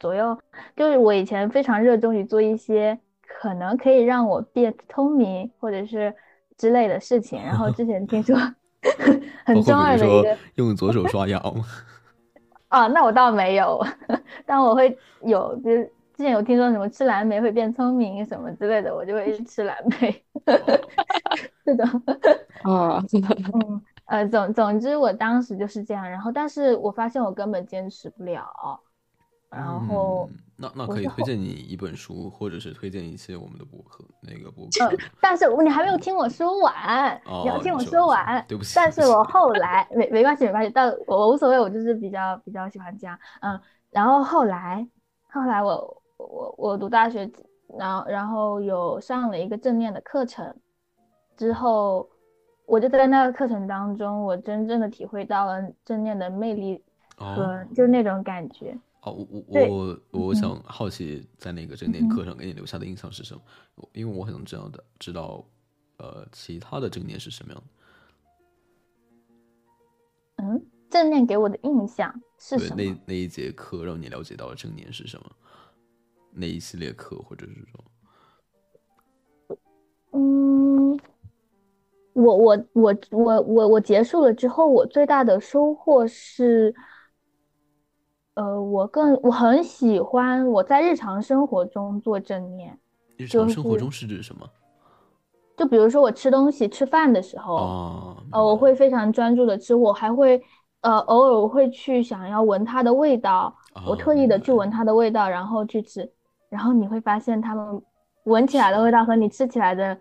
左右。就是我以前非常热衷于做一些可能可以让我变聪明或者是之类的事情，然后之前听说 很包中二的一个。用左手刷牙吗？啊，那我倒没有，但我会有，就是之前有听说什么吃蓝莓会变聪明什么之类的，我就会一直吃蓝莓。是的，啊，嗯，呃，总总之我当时就是这样，然后但是我发现我根本坚持不了，然后嗯、那那可以推荐你一本书，或者是推荐一些我们的博客，那个博客。但是你还没有听我说完，哦你要听我说完。对不起但是我后来没没关系没关系，但我我无所谓，我就是比较比较喜欢这样，嗯。然后后来后来我我我读大学，然后然后有上了一个正念的课程，之后我就在那个课程当中，我真正的体会到了正念的魅力哦和就那种感觉。哦，我我 我我嗯想好奇，在那个正念嗯课上给你留下的印象是什么？我因为我很想知道的，知道呃其他的正念是什么样的。嗯，正念给我的印象是对，什么？那那一节课让你了解到了正念是什么？那一系列课或者是说，嗯，我我我我我我结束了之后，我最大的收获是，呃，我更我很喜欢我在日常生活中做正念，日常生活中是指什么？就比如说我吃东西、吃饭的时候，哦，呃，我会非常专注的吃，我还会，呃，偶尔我会去想要闻它的味道，我哦特意的去闻它的味道，然后去吃，然后你会发现它们闻起来的味道和你吃起来的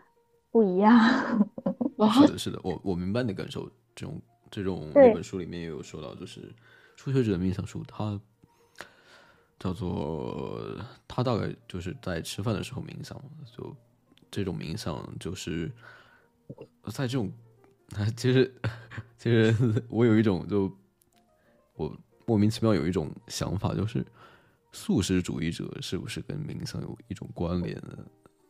不一样。是的，是的，我我明白你的感受。这种这种对那本书里面也有说到，就是初学者的冥想术，它叫做它大概就是在吃饭的时候冥想，就这种冥想就是在这种，其实其实我有一种就我莫名其妙有一种想法，就是素食主义者是不是跟冥想有一种关联呢？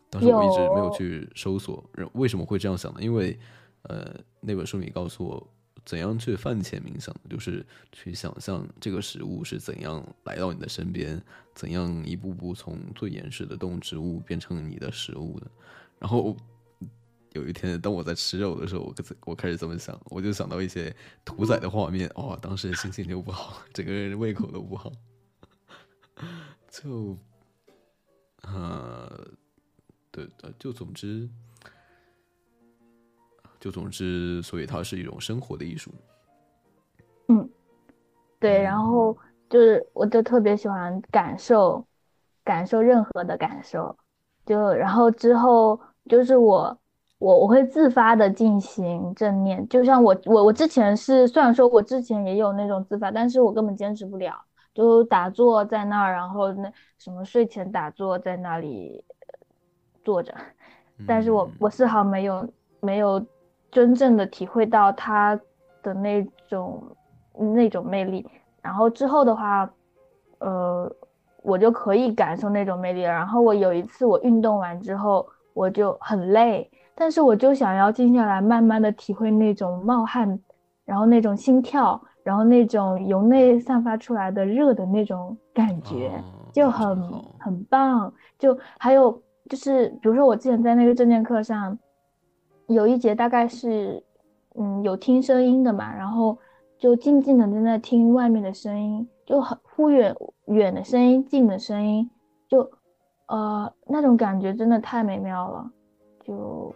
当时我一直没有有去搜索，为什么会这样想呢？因为，呃，那本书里告诉我怎样去饭前冥想，就是去想象这个食物是怎样来到你的身边，怎样一步步从最原始的动植物变成你的食物的。然后有一天，当我在吃肉的时候，我开我开始这么想，我就想到一些屠宰的画面，哦，当时心情就不好，整个人胃口都不好，就，呃。对对，就总之，就总之，所以它是一种生活的艺术。嗯对，然后就是我就特别喜欢感受，感受任何的感受，就然后之后就是我我我会自发的进行正念，就像我我我之前是虽然说我之前也有那种自发，但是我根本坚持不了，就打坐在那儿，然后那什么睡前打坐在那里坐着，但是我嗯我丝毫没有没有真正的体会到他的那种那种魅力。然后之后的话，呃，我就可以感受那种魅力了。然后我有一次我运动完之后，我就很累，但是我就想要静下来，慢慢的体会那种冒汗，然后那种心跳，然后那种由内散发出来的热的那种感觉。哦就很很棒。就还有就是，比如说我之前在那个正念课上，有一节大概是，嗯，有听声音的嘛，然后就静静的在那听外面的声音，就很忽远远的声音，近的声音，就呃那种感觉真的太美妙了，就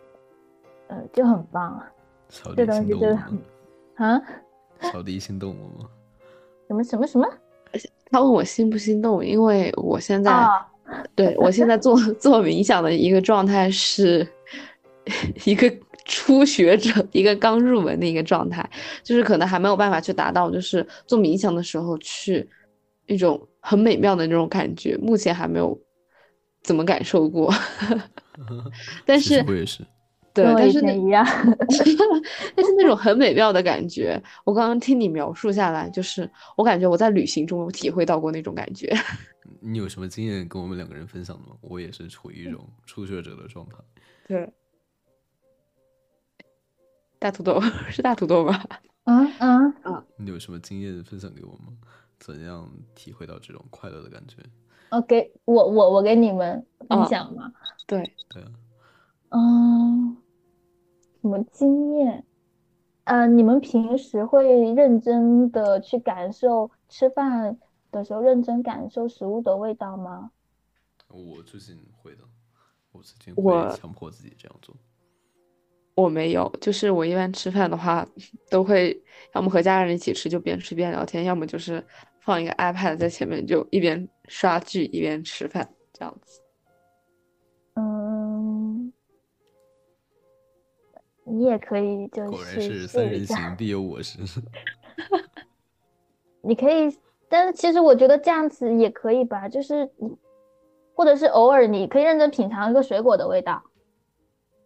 呃就很棒。小这东西真的很？啊，小迪心动了吗？什么什么什么他问我心不心动，因为我现在、啊？对我现在做做冥想的一个状态是，一个初学者，一个刚入门的一个状态，就是可能还没有办法去达到，就是做冥想的时候去一种很美妙的那种感觉，目前还没有怎么感受过。但其实是我也是，对，但是一样。但是那种很美妙的感觉，我刚刚听你描述下来，就是我感觉我在旅行中有体会到过那种感觉。你有什么经验跟我们两个人分享的吗？我也是处于一种初学者的状态。对，大土豆 是大土豆吧？嗯嗯，你有什么经验分享给我吗？怎样体会到这种快乐的感觉？哦给我我我给你们分嗯享嘛。对，对啊，嗯，什么经验？呃，你们平时会认真的去感受吃饭的时候认真感受食物的味道吗？我最近会的，我最近会强迫自己这样做。我没有，就是我一般吃饭的话，都会要么和家人一起吃，就边吃边聊天，要么就是放一个 iPad 在前面，就一边刷剧一边吃饭这样子。你也可以就果然是是三。人行必有我师。你可以，但是其实我觉得这样子也可以吧，就是你，或者是偶尔你可以认真品尝一个水果的味道，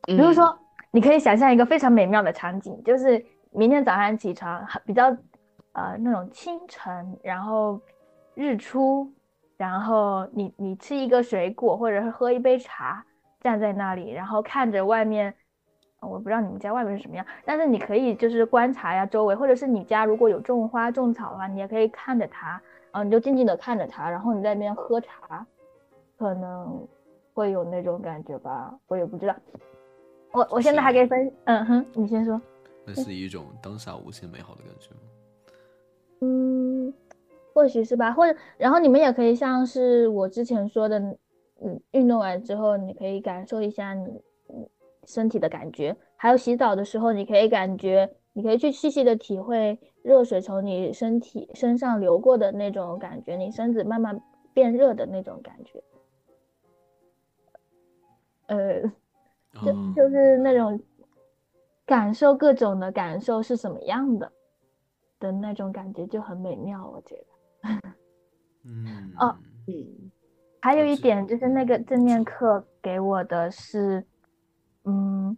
比比如说，你可以想象一个非常美妙的场景，就是明天早上起床，很比较呃那种清晨，然后日出，然后你你吃一个水果，或者是喝一杯茶，站在那里，然后看着外面。呃我不知道你们家外面是什么样，但是你可以就是观察呀周围，或者是你家如果有种花种草的话，你也可以看着它，嗯你就静静的看着它，然后你在那边喝茶，可能会有那种感觉吧，我也不知道。我我现在还可以分，嗯哼，你先说。那是一种当下无限美好的感觉吗？嗯，或许是吧，或者然后你们也可以像是我之前说的，嗯，运动完之后你可以感受一下你嗯身体的感觉，还有洗澡的时候你可以感觉，你可以去细细的体会热水从你身体身上流过的那种感觉，你身子慢慢变热的那种感觉。呃，就哦就是那种感受各种的感受是什么样的的那种感觉就很美妙，我觉得。嗯哦嗯还有一点就是那个正念课给我的是，嗯，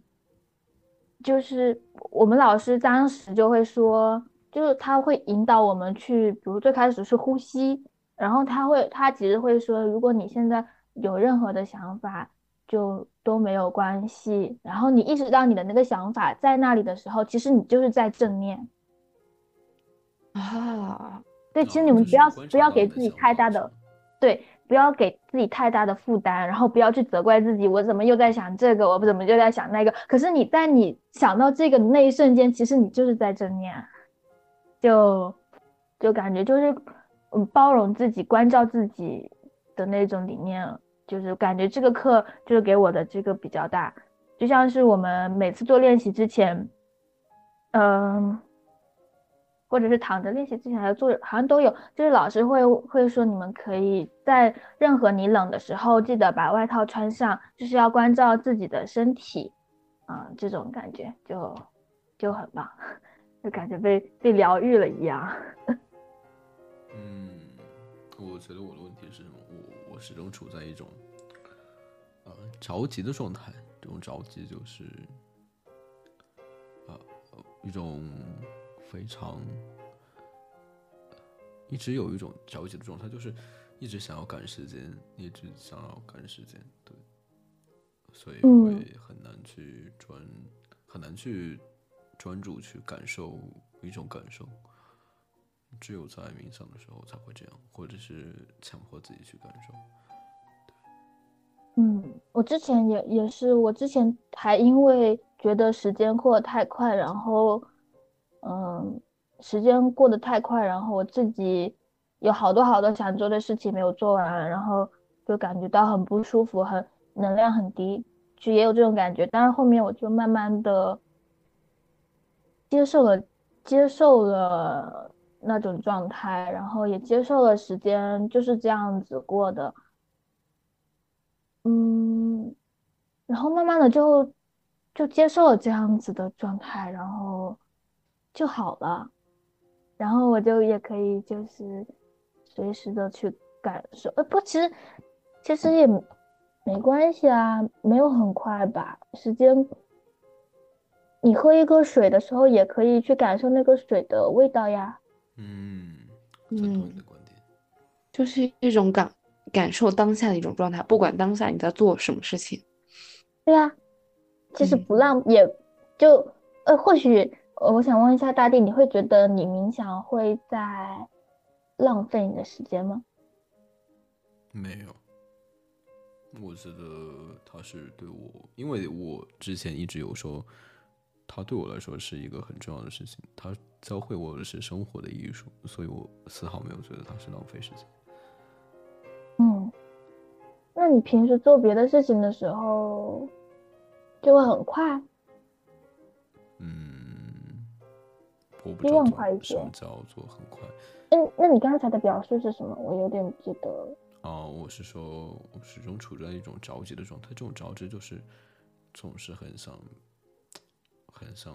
就是我们老师当时就会说，就是他会引导我们去，比如最开始是呼吸，然后他会他其实会说，如果你现在有任何的想法，就都没有关系，然后你意识到你的那个想法在那里的时候，其实你就是在正念。啊，对，其实哦你们不要不要给自己太大的对，不要给自己太大的负担，然后不要去责怪自己，我怎么又在想这个，我怎么又在想那个。可是你在你想到这个的那一瞬间，其实你就是在正念，就就感觉就是嗯包容自己、关照自己的那种理念，就是感觉这个课就是给我的这个比较大，就像是我们每次做练习之前，嗯、或者是躺着练习之前还要做，好像都有，就是老师会会说你们可以在任何你冷的时候，记得把外套穿上，就是要关照自己的身体，啊、这种感觉就就很棒，就感觉被被疗愈了一样。嗯，我觉得我的问题是什么？我我始终处在一种呃着急的状态，这种着急就是呃呃一种非常一直有一种着急的状态，就是一直想要赶时间，一直想要赶时间，对，所以嗯会很难去专很难去专注去感受一种感受。只有在冥想的时候才会这样，或者是强迫自己去感受。嗯，我之前也也是，我之前还因为觉得时间过得太快，然后，嗯，时间过得太快，然后我自己有好多好多想做的事情没有做完，然后就感觉到很不舒服，很能量很低，就也有这种感觉。但是后面我就慢慢的接受了，接受了那种状态，然后也接受了时间就是这样子过的。嗯，然后慢慢的就就接受了这样子的状态，然后就好了，然后我就也可以就是随时的去感受，呃，不，其实其实也没关系啊，没有很快吧，时间。你喝一个水的时候，也可以去感受那个水的味道呀。嗯，赞同你的观点，就是一种感感受当下的一种状态，不管当下你在做什么事情。对呀，其实不浪也就呃，或许我想问一下大地，你会觉得你冥想会在浪费你的时间吗？没有，我觉得他是对我，因为我之前一直有说。它对我来说是一个很重要的事情，它教会我的是生活的艺术，所以我丝毫没有觉得它是浪费时间。嗯，那你平时做别的事情的时候就会很快？嗯，我不希望快一些。什么叫做很快？嗯，那你刚才的表述是什么？我有点不记得。哦，我是说，我始终处在一种着急的状态，这种着急就是总是很想。很想，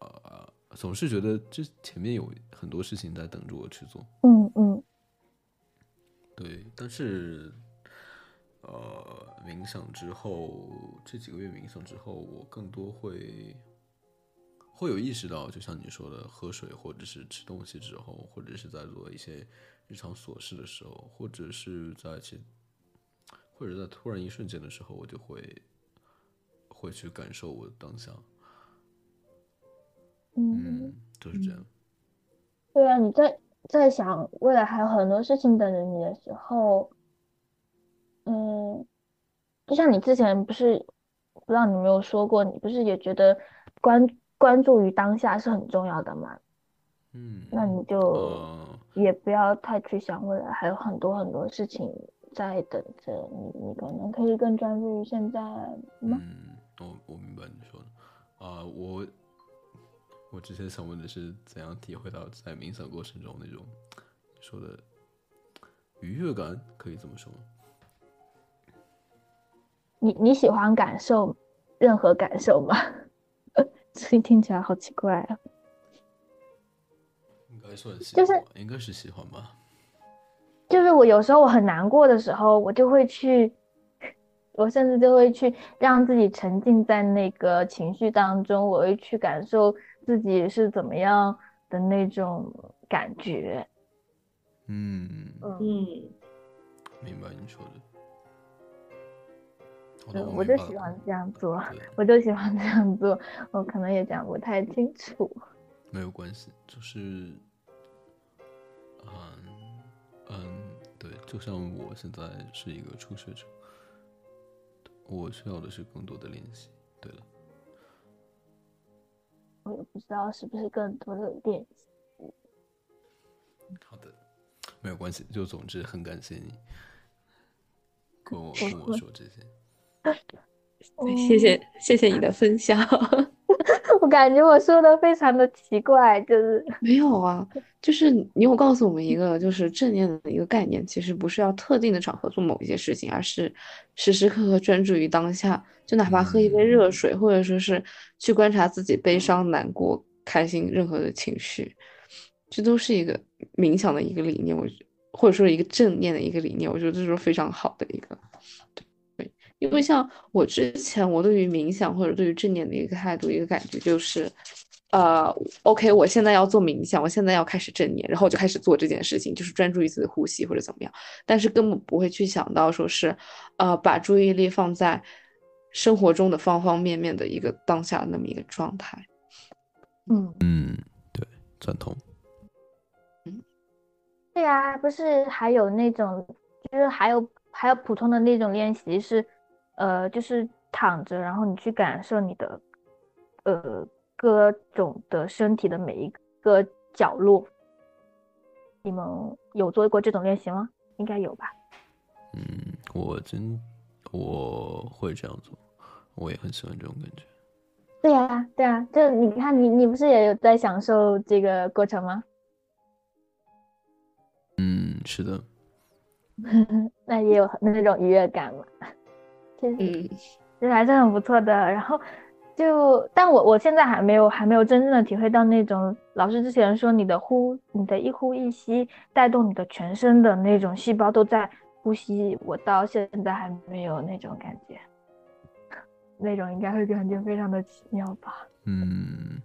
呃，总是觉得这前面有很多事情在等着我去做。嗯嗯，对。但是，呃，冥想之后这几个月冥想之后，我更多会会有意识到，就像你说的，喝水或者是吃东西之后，或者是在做一些日常琐事的时候，或者是在其或者在突然一瞬间的时候，我就会会去感受我的当下。嗯，就是这样。对啊，你在在想未来还有很多事情等着你的时候，嗯，就像你之前不是不知道你没有说过，你不是也觉得关关注于当下是很重要的嘛？嗯，那你就也不要太去想未来还有很多很多事情在等着你，你可能可以更专注于现在吗？嗯，我我明白你说的啊，我。我之前想问的是，怎样体会到在冥想过程中那种说的愉悦感，可以这么说吗？你你喜欢感受任何感受吗？这听起来好奇怪啊。应该算喜就是应该是喜欢吧。就是我有时候我很难过的时候，我就会去，我甚至就会去让自己沉浸在那个情绪当中，我会去感受。自己是怎么样的那种感觉？嗯嗯，明白你说的。嗯，我就喜欢这样做，我就喜欢这样做。我可能也讲不太清楚。没有关系，就是，嗯嗯，对，就像我现在是一个初学者，我需要的是更多的练习。对了。我也不知道是不是更多的练习。好的，没有关系。就总之很感谢你跟我 跟我说这些。谢谢谢谢你的分享。我感觉我说的非常的奇怪，就是没有啊，就是你有告诉我们一个就是正念的一个概念，其实不是要特定的场合做某一些事情，而是时时刻刻专注于当下。就哪怕喝一杯热水，或者说是去观察自己悲伤、难过、开心任何的情绪，这都是一个冥想的一个理念，我或者说一个正念的一个理念，我觉得这是非常好的一个。对，因为像我之前，我对于冥想或者对于正念的一个态度、一个感觉就是，呃，OK，我现在要做冥想，我现在要开始正念，然后我就开始做这件事情，就是专注于自己的呼吸或者怎么样，但是根本不会去想到说是，呃，把注意力放在。生活中的方方面面的一个当下那么一个状态，嗯嗯，对，赞同。嗯，对啊，不是还有那种，就是还有还有普通的那种练习是，呃，就是躺着，然后你去感受你的，呃，各种的身体的每一个角落。你们有做过这种练习吗？应该有吧。嗯，我真我会这样做。我也很喜欢这种感觉。对呀，对啊，就你看，你你不是也有在享受这个过程吗？嗯，是的。那也有那种愉悦感嘛，嗯，其实还是很不错的。然后，就，但我我现在还没有还没有真正的体会到那种老师之前说你的呼你的一呼一吸带动你的全身的那种细胞都在呼吸，我到现在还没有那种感觉，那种应该会感觉非常的奇妙吧。嗯，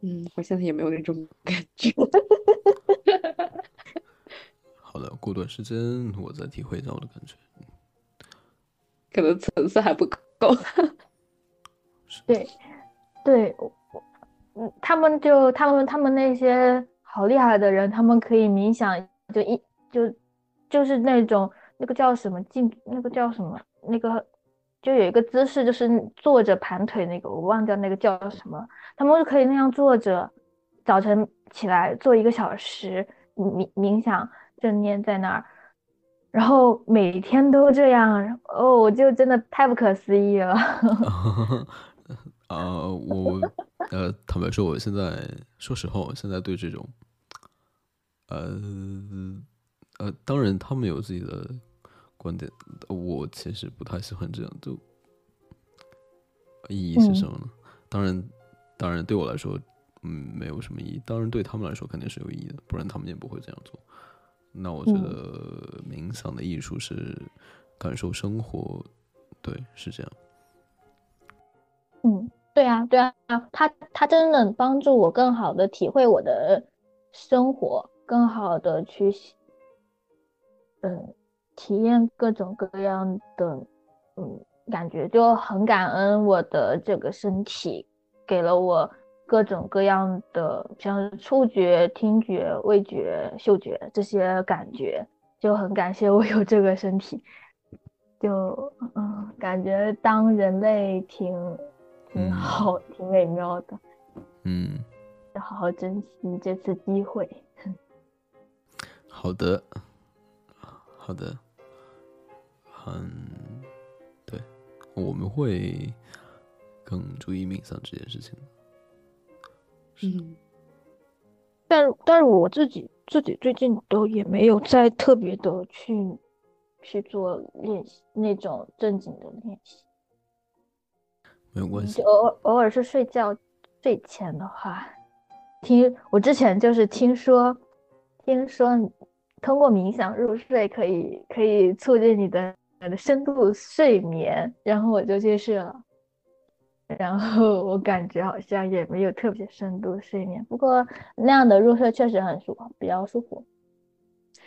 嗯，我现在也没有那种感觉。好的，过段时间我再体会一下我的感觉。可能层次还不够。对，对，嗯，他们就他们他们那些好厉害的人，他们可以冥想，就一就就是那种那个叫什么静，那个叫什么那个，就有一个姿势，就是坐着盘腿那个，我忘掉那个叫什么，他们就可以那样坐着，早晨起来做一个小时冥冥想正念在那儿。然后每天都这样，哦，我就真的太不可思议了。啊，我呃，坦白说，我现在说实话，我现在对这种，呃呃，当然他们有自己的观点，我其实不太喜欢这样，就意义是什么呢？当然，当然对我来说，嗯，没有什么意义。当然对他们来说肯定是有意义的，不然他们也不会这样做。那我觉得冥想的艺术是感受生活，对，是这样。嗯，对啊，对啊，他他真的帮助我更好的体会我的生活，更好的去，嗯，体验各种各样的，嗯，感觉就很感恩我的这个身体给了我。各种各样的，像是触觉、听觉、味觉、嗅觉这些感觉，就很感谢我有这个身体。就嗯，感觉当人类挺挺好，挺美妙的。嗯，要好好珍惜这次机会。好的，好的，嗯，对，我们会更注意冥想这件事情。嗯，但但是我自己自己最近都也没有再特别的去去做练习那种正经的练习，没有关系。偶尔偶尔是睡觉睡前的话，听我之前就是听说听说通过冥想入睡可以可以促进你的的深度睡眠，然后我就去试了。然后我感觉好像也没有特别深度睡眠，不过那样的入睡确实很舒服，比较舒服。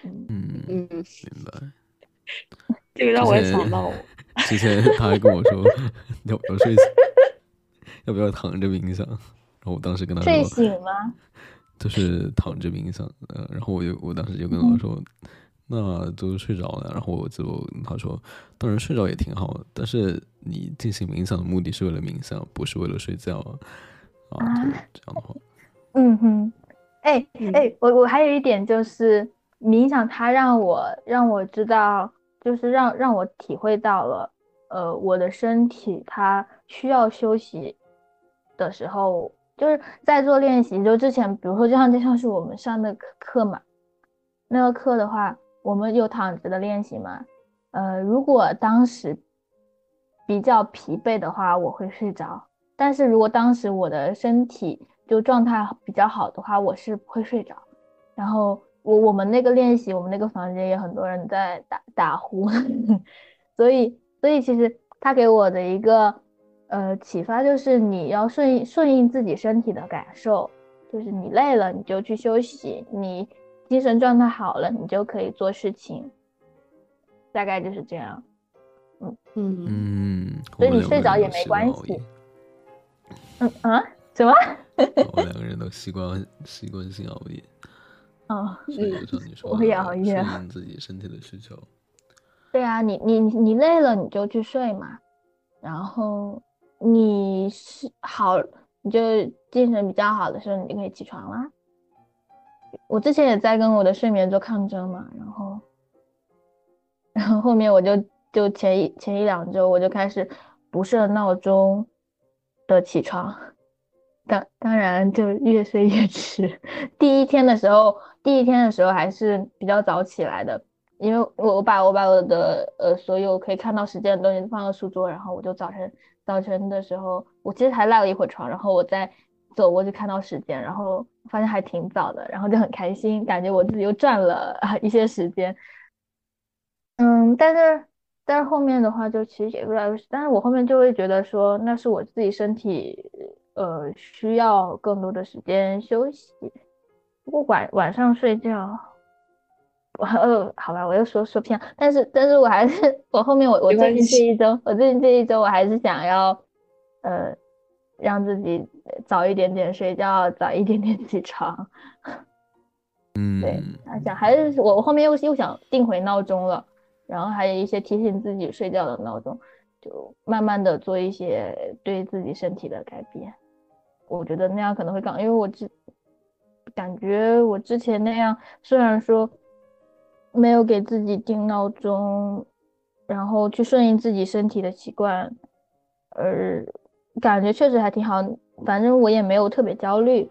嗯嗯，明白。这个让我想到，之前他还跟我说要不要睡，要不要躺着冥想，然后我当时跟他说睡醒吗？就是躺着冥想，呃，然后我就我当时就跟他说。那都睡着了，然后我就他说，当然睡着也挺好，但是你进行冥想的目的是为了冥想，不是为了睡觉啊。啊，这样的话，嗯哼，哎哎，我我还有一点就是冥想，它让我让我知道，就是让让我体会到了，呃，我的身体它需要休息的时候，就是在做练习，就之前比如说就像就像是我们上的课课嘛，那个课的话。我们有躺着的练习嘛？呃，如果当时比较疲惫的话，我会睡着；但是如果当时我的身体就状态比较好的话，我是不会睡着。然后我我们那个练习，我们那个房间也很多人在打打呼，所以所以其实他给我的一个呃启发就是你要顺应顺应自己身体的感受，就是你累了你就去休息，你。精神状态好了，你就可以做事情，大概就是这样。嗯嗯嗯，所以你睡着也没关系。嗯啊？什么？我们两个人都习惯习惯性熬夜。哦，我也熬夜，适应自己身体的需求。对啊，你你你累了你就去睡嘛，然后你是好，你就精神比较好的时候，你就可以起床啦。我之前也在跟我的睡眠做抗争嘛，然后，然后后面我就就前一前一两周我就开始不设闹钟的起床，当当然就越睡越迟。第一天的时候，第一天的时候还是比较早起来的，因为我我把我把我的呃所有可以看到时间的东西放到书桌，然后我就早晨早晨的时候，我其实还赖了一会儿床，然后我再走过去看到时间，然后发现还挺早的，然后就很开心，感觉我自己又赚了 一些时间。嗯，但是但是后面的话就其实也越来越，但是我后面就会觉得说，那是我自己身体呃需要更多的时间休息。不过晚晚上睡觉，我呃好吧，我又说说偏，但是但是我还是我后面我我最近这一周，我最近这一周我还是想要呃让自己早一点点睡觉，早一点点起床。嗯，对，想还是我我后面又又想定回闹钟了，然后还有一些提醒自己睡觉的闹钟，就慢慢的做一些对自己身体的改变。我觉得那样可能会更，因为我之。感觉我之前那样，虽然说没有给自己定闹钟，然后去顺应自己身体的习惯，而感觉确实还挺好。反正我也没有特别焦虑，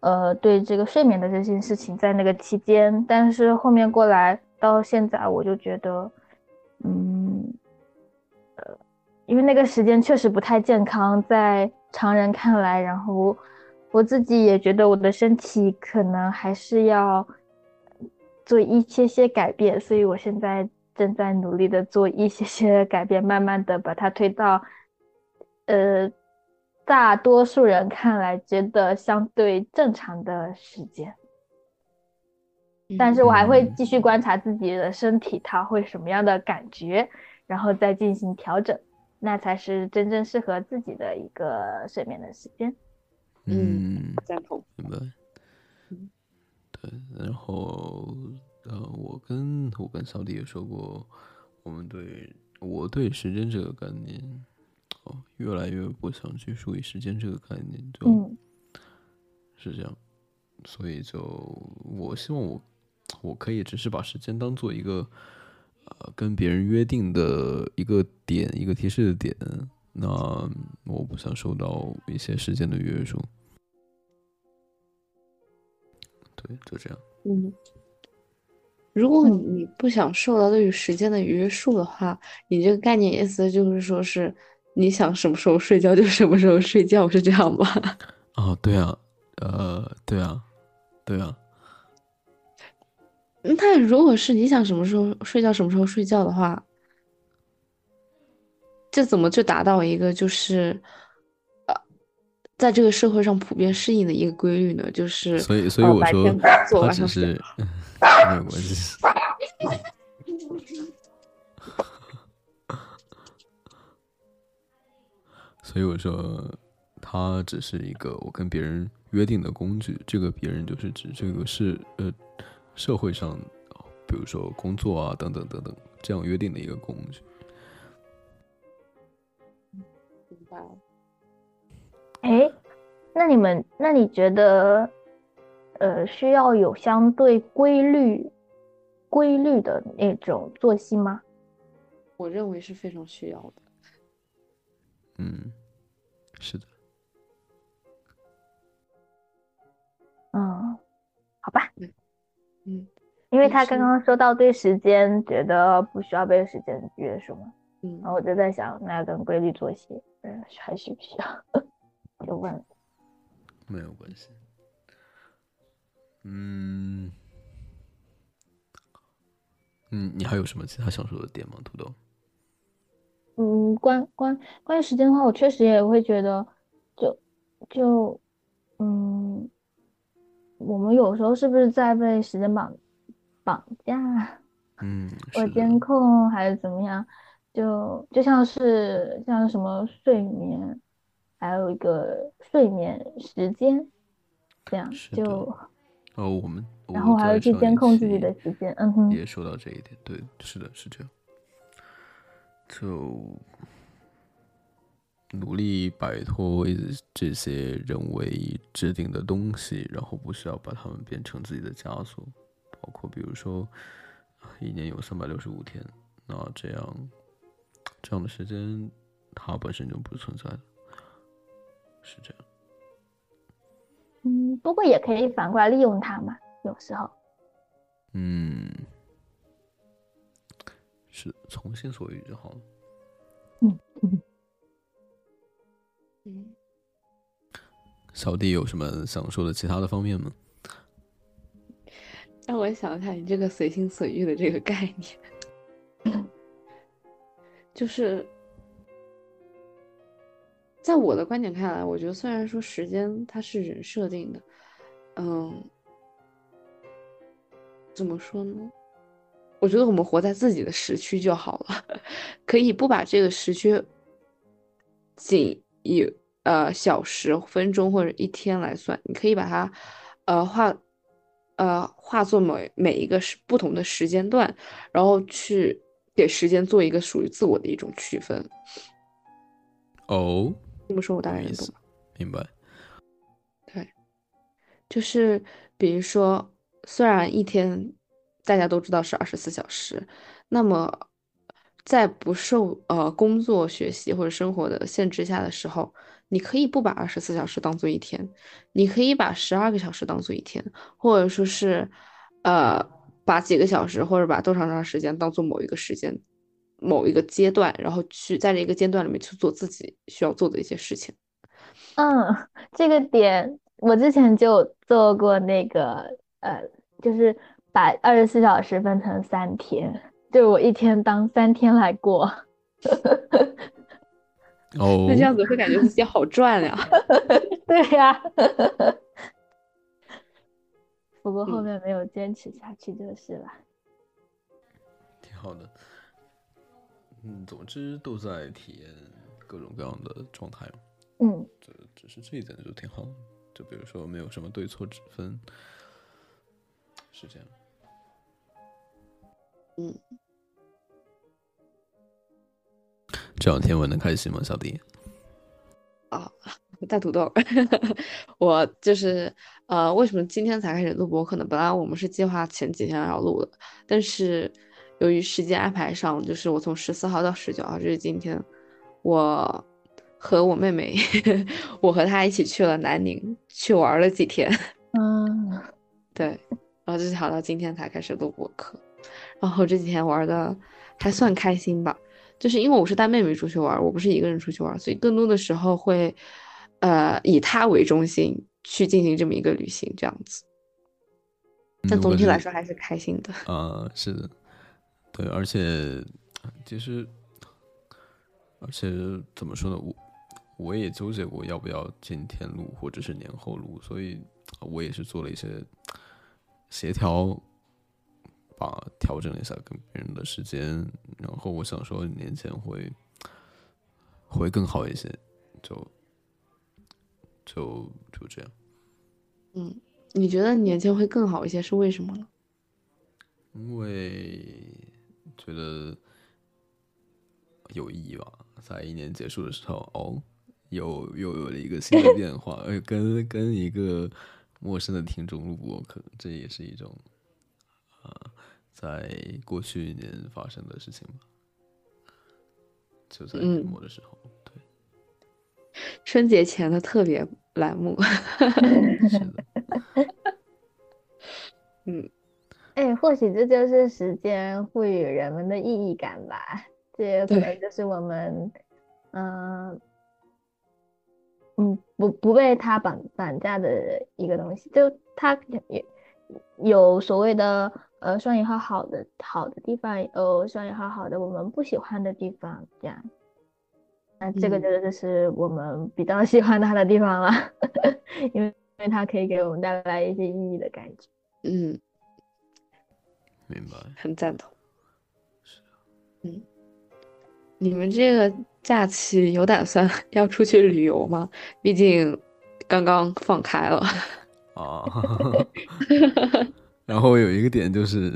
呃，对这个睡眠的这件事情，在那个期间。但是后面过来到现在，我就觉得，嗯，呃，因为那个时间确实不太健康，在常人看来，然后。我自己也觉得我的身体可能还是要做一些些改变，所以我现在正在努力的做一些些改变，慢慢的把它推到，呃，大多数人看来觉得相对正常的时间。但是我还会继续观察自己的身体，它会什么样的感觉，然后再进行调整，那才是真正适合自己的一个睡眠的时间。嗯，赞同，明白。对，然后呃，我跟我跟小弟也说过，我们对我对时间这个概念，哦，越来越不想去梳理时间这个概念，就，是这样。所以就我希望我我可以只是把时间当做一个呃跟别人约定的一个点，一个提示的点。那我不想受到一些时间的约束，对，就这样。嗯，如果你不想受到对于时间的约束的话，你这个概念意思就是说是你想什么时候睡觉就什么时候睡觉，是这样吗？哦，对啊，呃，对啊，对啊。那如果是你想什么时候睡觉什么时候睡觉的话？这怎么就达到一个就是，呃，在这个社会上普遍适应的一个规律呢？就是，所以，所以我说，他只是没有关系。所以我说，他只是一个我跟别人约定的工具。这个别人就是指这个是呃，社会上，比如说工作啊等等等等这样约定的一个工具。哎，那你们，那你觉得，呃，需要有相对规律、规律的那种作息吗？我认为是非常需要的。嗯，是的。嗯，好吧。嗯，因为他刚刚说到对时间觉得不需要被时间约束嘛。嗯，然后我就在想，那跟规律作息，嗯，还需不需要？就问，没有关系。嗯，嗯，你还有什么其他想说的点吗，土豆？嗯，关关关于时间的话，我确实也会觉得，就就嗯，我们有时候是不是在被时间绑绑架？嗯，我监控还是怎么样？就就像是像什么睡眠。还有一个睡眠时间，这样就哦，我们然后还要去监控自己的时间，嗯哼，也说到这一点，对，是的，是这样，就努力摆脱这些人为制定的东西，然后不需要把它们变成自己的枷锁，包括比如说一年有三百六十五天，那这样这样的时间它本身就不存在的。是这样，嗯，不过也可以反过来利用它嘛，有时候，嗯，是从心所欲就好了，嗯，小弟有什么想说的其他的方面吗？让我想一下，你这个随心所欲的这个概念，就是在我的观点看来，我觉得虽然说时间它是人设定的，嗯，怎么说呢？我觉得我们活在自己的时区就好了，可以不把这个时区仅以呃小时、分钟或者一天来算，你可以把它呃画。呃，化作每每一个是不同的时间段，然后去给时间做一个属于自我的一种区分。哦，这么说，我大概能懂。明白。对，就是比如说，虽然一天大家都知道是二十四小时，那么在不受呃工作、学习或者生活的限制下的时候。你可以不把二十四小时当做一天，你可以把十二个小时当做一天，或者说是，呃，把几个小时或者把多长长时间当做某一个时间、某一个阶段，然后去在这个阶段里面去做自己需要做的一些事情。嗯，这个点我之前就做过那个，呃，就是把二十四小时分成三天，就我一天当三天来过。哦，那这样子会感觉自己好赚呀。对呀，不过后面没有坚持下去就是了。挺好的，嗯，总之都在体验各种各样的状态嘛。嗯，这只是这一点就挺好，就比如说没有什么对错之分，是这样。嗯。这两天玩的开心吗，小迪？啊，大土豆，我就是呃，为什么今天才开始录播？课呢本来我们是计划前几天要录的，但是由于时间安排上，就是我从十四号到十九号，就是今天，我和我妹妹，我和她一起去了南宁，去玩了几天。嗯，对，然后就是好到今天才开始录播课，然后这几天玩的还算开心吧。就是因为我是带妹妹出去玩，我不是一个人出去玩，所以更多的时候会，呃，以她为中心去进行这么一个旅行，这样子。但总体来说还是开心的。啊，是的，对，而且其实，而且怎么说呢，我我也纠结过要不要今天录或者是年后录，所以我也是做了一些协调。把调整了一下跟别人的时间，然后我想说年前会会更好一些，就就就这样。嗯，你觉得年前会更好一些是为什么呢？因为觉得有意义吧，在一年结束的时候，哦，又又有了一个新的变化，呃，跟跟一个陌生的听众录播，可能这也是一种啊。在过去一年发生的事情吧，就在年末的时候，对，春节前的特别栏目，是的，嗯，哎，或许这就是时间赋予人们的意义感吧，这也可能就是我们，嗯，嗯，不不被他绑绑架的一个东西，就他也有所谓的。呃，双引号好的好的地方，呃，双引号好的我们不喜欢的地方，这样，那这个就就是我们比较 喜欢它的地方了，因为因为它可以给我们带来一些意义的感觉。嗯，明白，很赞同。是嗯，你们这个假期有打算 要出去旅游吗？毕竟刚刚放开了。啊。然后有一个点就是，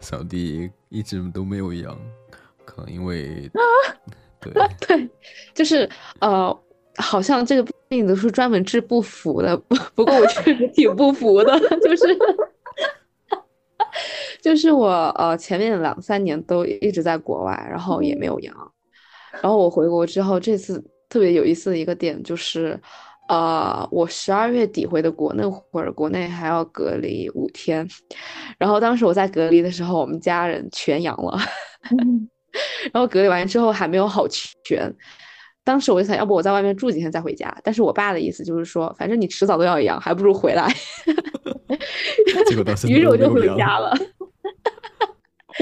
小弟一直都没有阳，可能因为对 对，就是呃，好像这个病都是专门治不服的。不不过我确实挺不服的，就是就是我呃前面两三年都一直在国外，然后也没有阳，然后我回国之后，这次特别有意思的一个点就是。呃，我十二月底回的国，那会儿国内还要隔离五天，然后当时我在隔离的时候，我们家人全阳了，然后隔离完之后还没有好全，当时我就想，要不我在外面住几天再回家。但是我爸的意思就是说，反正你迟早都要阳，还不如回来。于是我就回家了。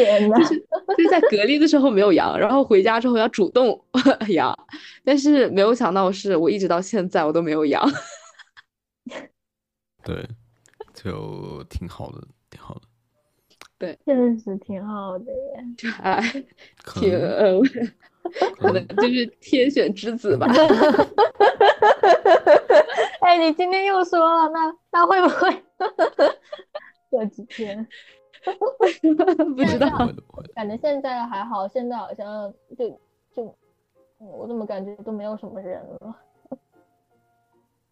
天呐，就是在隔离的时候没有阳，然后回家之后要主动 阳，但是没有想到是我一直到现在我都没有阳。对，就挺好的，挺好的。对确实挺好的耶。哎，可挺能呃，可能就是天选之子吧。哎，你今天又说了，那那会不会过几天？不知道。感觉现在还好，现在好像就就，嗯我怎么感觉都没有什么人了，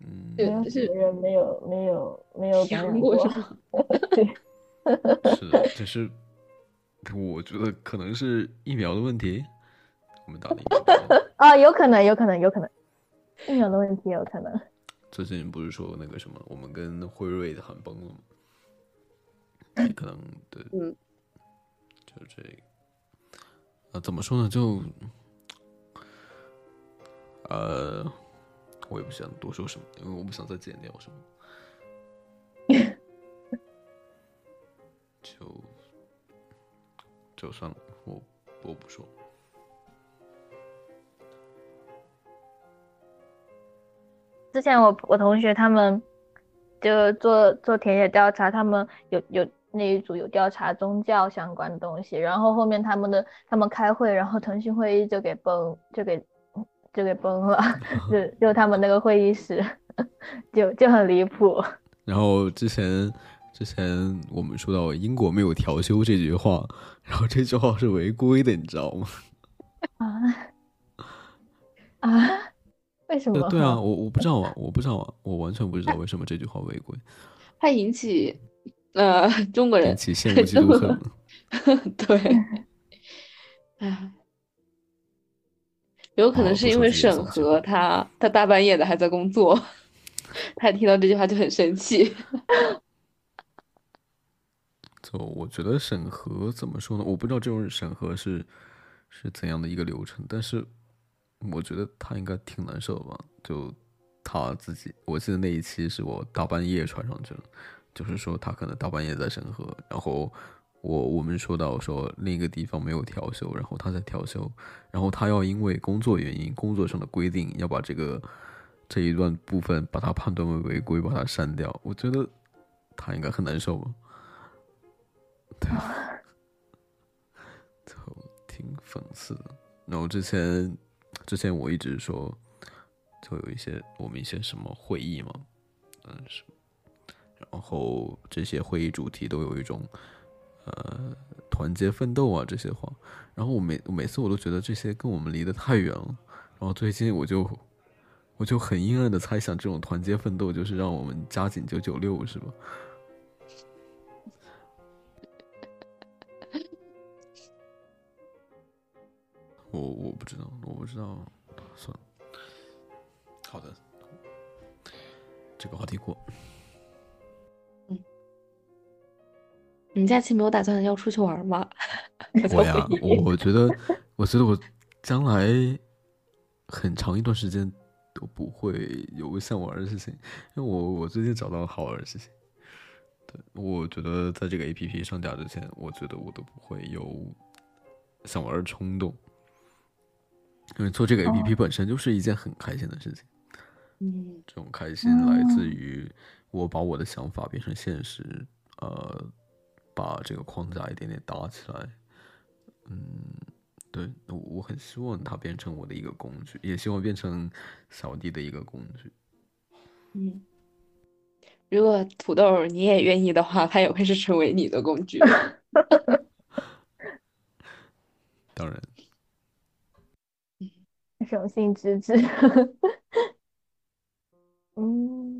嗯，没有人没有没有没有感染过过是吗？对，是的，只是我觉得可能是疫苗的问题。我们打的疫苗的问题啊，有可能，有可能，有可能，疫苗的问题有可能。最近不是说那个什么，我们跟辉瑞的谈崩了吗？也可能对，嗯，就是这个。呃，怎么说呢？就，呃，我也不想多说什么，因为我不想再剪掉什么。就就算了，我我不说。之前我我同学他们就做做田野调查，他们有有那一组有调查宗教相关的东西，然后后面他们的他们开会，然后腾讯会议就给崩就给就给崩了，就就他们那个会议室就就很离谱。然后之前之前我们说到英国没有调休这句话，然后这句话是违规的，你知道吗？啊啊！为什么？对对啊，我我不知道啊，我不知道啊，我完全不知道为什么这句话违规，它引起呃中国人引起羡慕嫉妒恨。对，哎，有可能是因为审核他他大半夜的还在工作，他听到这句话就很生气。就我觉得审核怎么说呢？我不知道这种审核是是怎样的一个流程，但是我觉得他应该挺难受的吧。就他自己，我记得那一期是我大半夜传上去了，就是说他可能大半夜在审核，然后我我们说到说另一个地方没有调休，然后他在调休，然后他要因为工作原因、工作上的规定要把这个这一段部分把它判断为违规，把它删掉。我觉得他应该很难受吧。对，就挺讽刺的。然后之前，之前我一直说，就有一些我们一些什么会议嘛，嗯是，然后这些会议主题都有一种，呃，团结奋斗啊这些话。然后我每每次我都觉得这些跟我们离得太远了。然后最近我就，我就很阴暗的猜想，这种团结奋斗就是让我们加紧九九六，是吧？我我不知道，我不知道，算了。好的，这个话题过。你假期没有打算要出去玩吗？我呀，我我觉得，我觉得我将来很长一段时间都不会有想玩的事情，因为我我最近找到好玩的事情。对，我觉得在这个 A P P 上架之前，我觉得我都不会有想玩的冲动。因为做这个 A P P 本身就是一件很开心的事情，嗯这种开心来自于我把我的想法变成现实，呃，把这个框架一点点搭起来，嗯，对我我很希望它变成我的一个工具，也希望变成小弟的一个工具。嗯，如果土豆你也愿意的话，它也会是成为你的工具。当然，手性之至。嗯，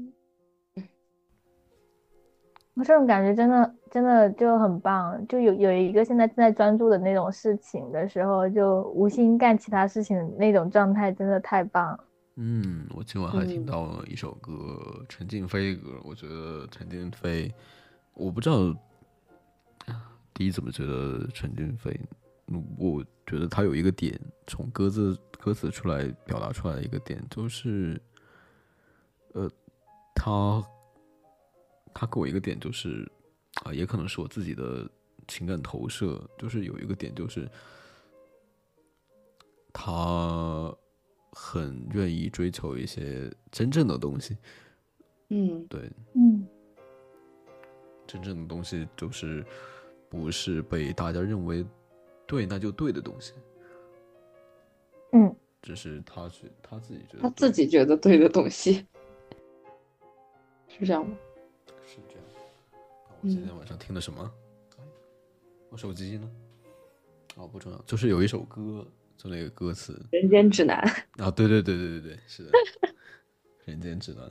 我这种感觉真的真的就很棒，就有有一个现在正在专注的那种事情的时候，就无心干其他事情的那种状态，真的太棒了。嗯，我今晚还听嗯到了一首歌，陈静飞的歌。我觉得陈静飞，我不知道第一怎么觉得陈静飞，我觉得他有一个点，从歌词歌词出来表达出来的一个点，就是，呃，他他给我一个点，就是啊，也可能是我自己的情感投射，就是有一个点，就是他很愿意追求一些真正的东西，嗯。对，嗯。真正的东西就是不是被大家认为对那就对的东西，嗯。只是他觉他自己觉得他自己觉得对的东西，是这样吗？是这样。那我今天晚上听的什么？哎我手机呢？哦，不重要，就是有一首歌，就那个歌词人间指南。啊，对对对对对对，是的，《人间指南》。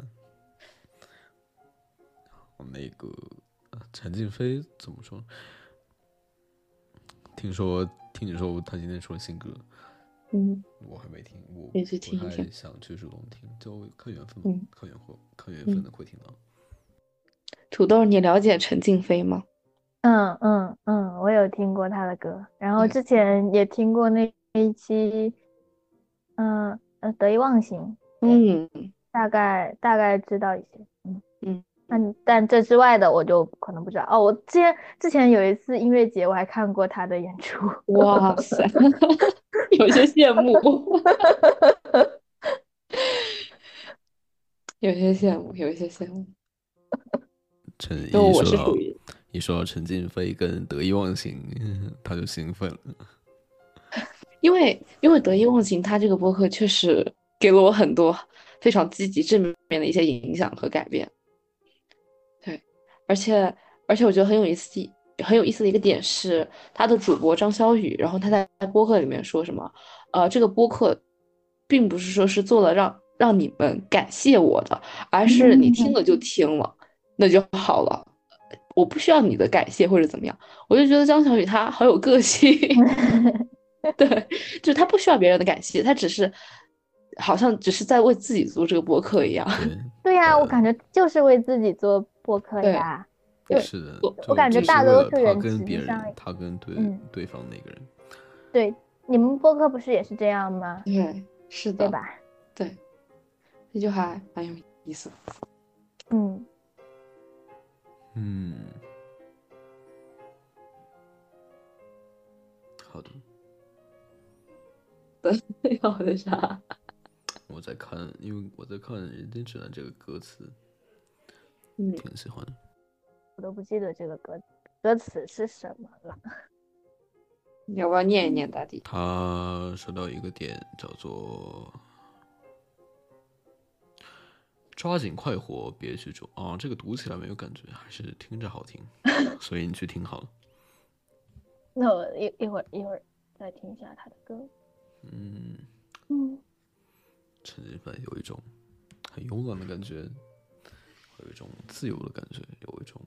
哦那个呃陈静飞怎么说？听说听你说他今天出了新歌，嗯，我还没听，我可以去不太听一听想去主动听，就看缘分吧，嗯看缘分，看缘分的会听到。土豆，你了解陈静飞吗？嗯嗯嗯，我有听过他的歌，然后嗯之前也听过那一期，嗯呃得意忘形，嗯大概大概知道一些，嗯嗯，但但这之外的我就可能不知道。哦，我之前之前有一次音乐节，我还看过他的演出。哇塞，有些羡慕，有些羡慕，有些羡慕。陈一说到一说到陈静飞跟得意忘形，他就兴奋了。因为因为得意忘形，他这个播客确实给了我很多非常积极正面的一些影响和改变。对，而且而且我觉得很有意思，很有意思的一个点是，他的主播张小雨，然后他在播客里面说什么，呃，这个播客并不是说是做了让让你们感谢我的，而是你听了就听了，那就好了。我不需要你的感谢或者怎么样，我就觉得张小雨她好有个性。对，就是她不需要别人的感谢，她只是好像只是在为自己做这个播客一样。对，对呀，我呃感觉就是为自己做播客呀。对是的，我我感觉大多数人实跟别人，他跟对嗯对方那个人，对，你们播客不是也是这样吗？对，是的，对吧？对，这句话蛮有意思。嗯，嗯，好的，要的啥？我在看，因为我在看《人间指南》这个歌词，嗯，挺喜欢的。我都不记得这个歌歌词是什么了。你要不要念一念，大地？他说到一个点，叫做“抓紧快活，别去做”啊，这个读起来没有感觉，还是听着好听，所以你去听好了。那我一一会儿一会儿再听一下他的歌。嗯，嗯，陈静飞有一种很慵懒的感觉，有一种自由的感觉，有一种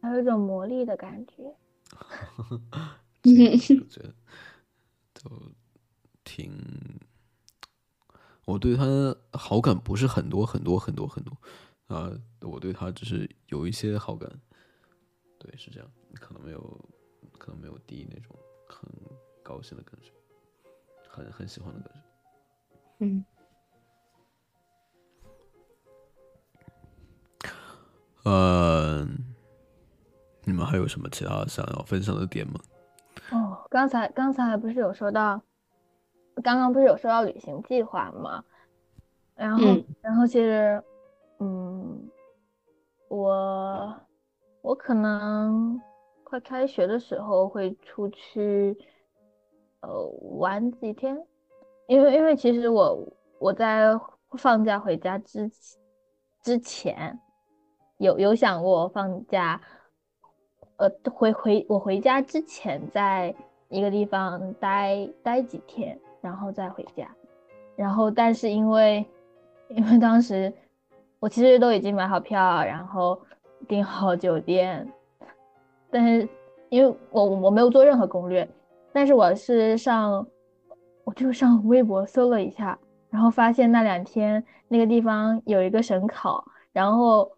还有一种魔力的感觉。这个就觉得都挺，我对他好感不是很多很多很多很多啊，我对他只是有一些好感，对，是这样，可能没有，可能没有第一那种很高兴的感觉，很很喜欢的感觉。嗯，呃，你们还有什么其他想要分享的点吗？哦，刚才刚才不是有说到，刚刚不是有说到旅行计划吗？然后，嗯然后其实，嗯，我我可能快开学的时候会出去，呃，玩几天，因为因为其实我我在放假回家之之前，有有想过放假。呃，回回我回家之前，在一个地方待待几天，然后再回家。然后，但是因为因为当时我其实都已经买好票，然后订好酒店，但是因为我我没有做任何攻略，但是我是上我就上微博搜了一下，然后发现那两天那个地方有一个省考，然后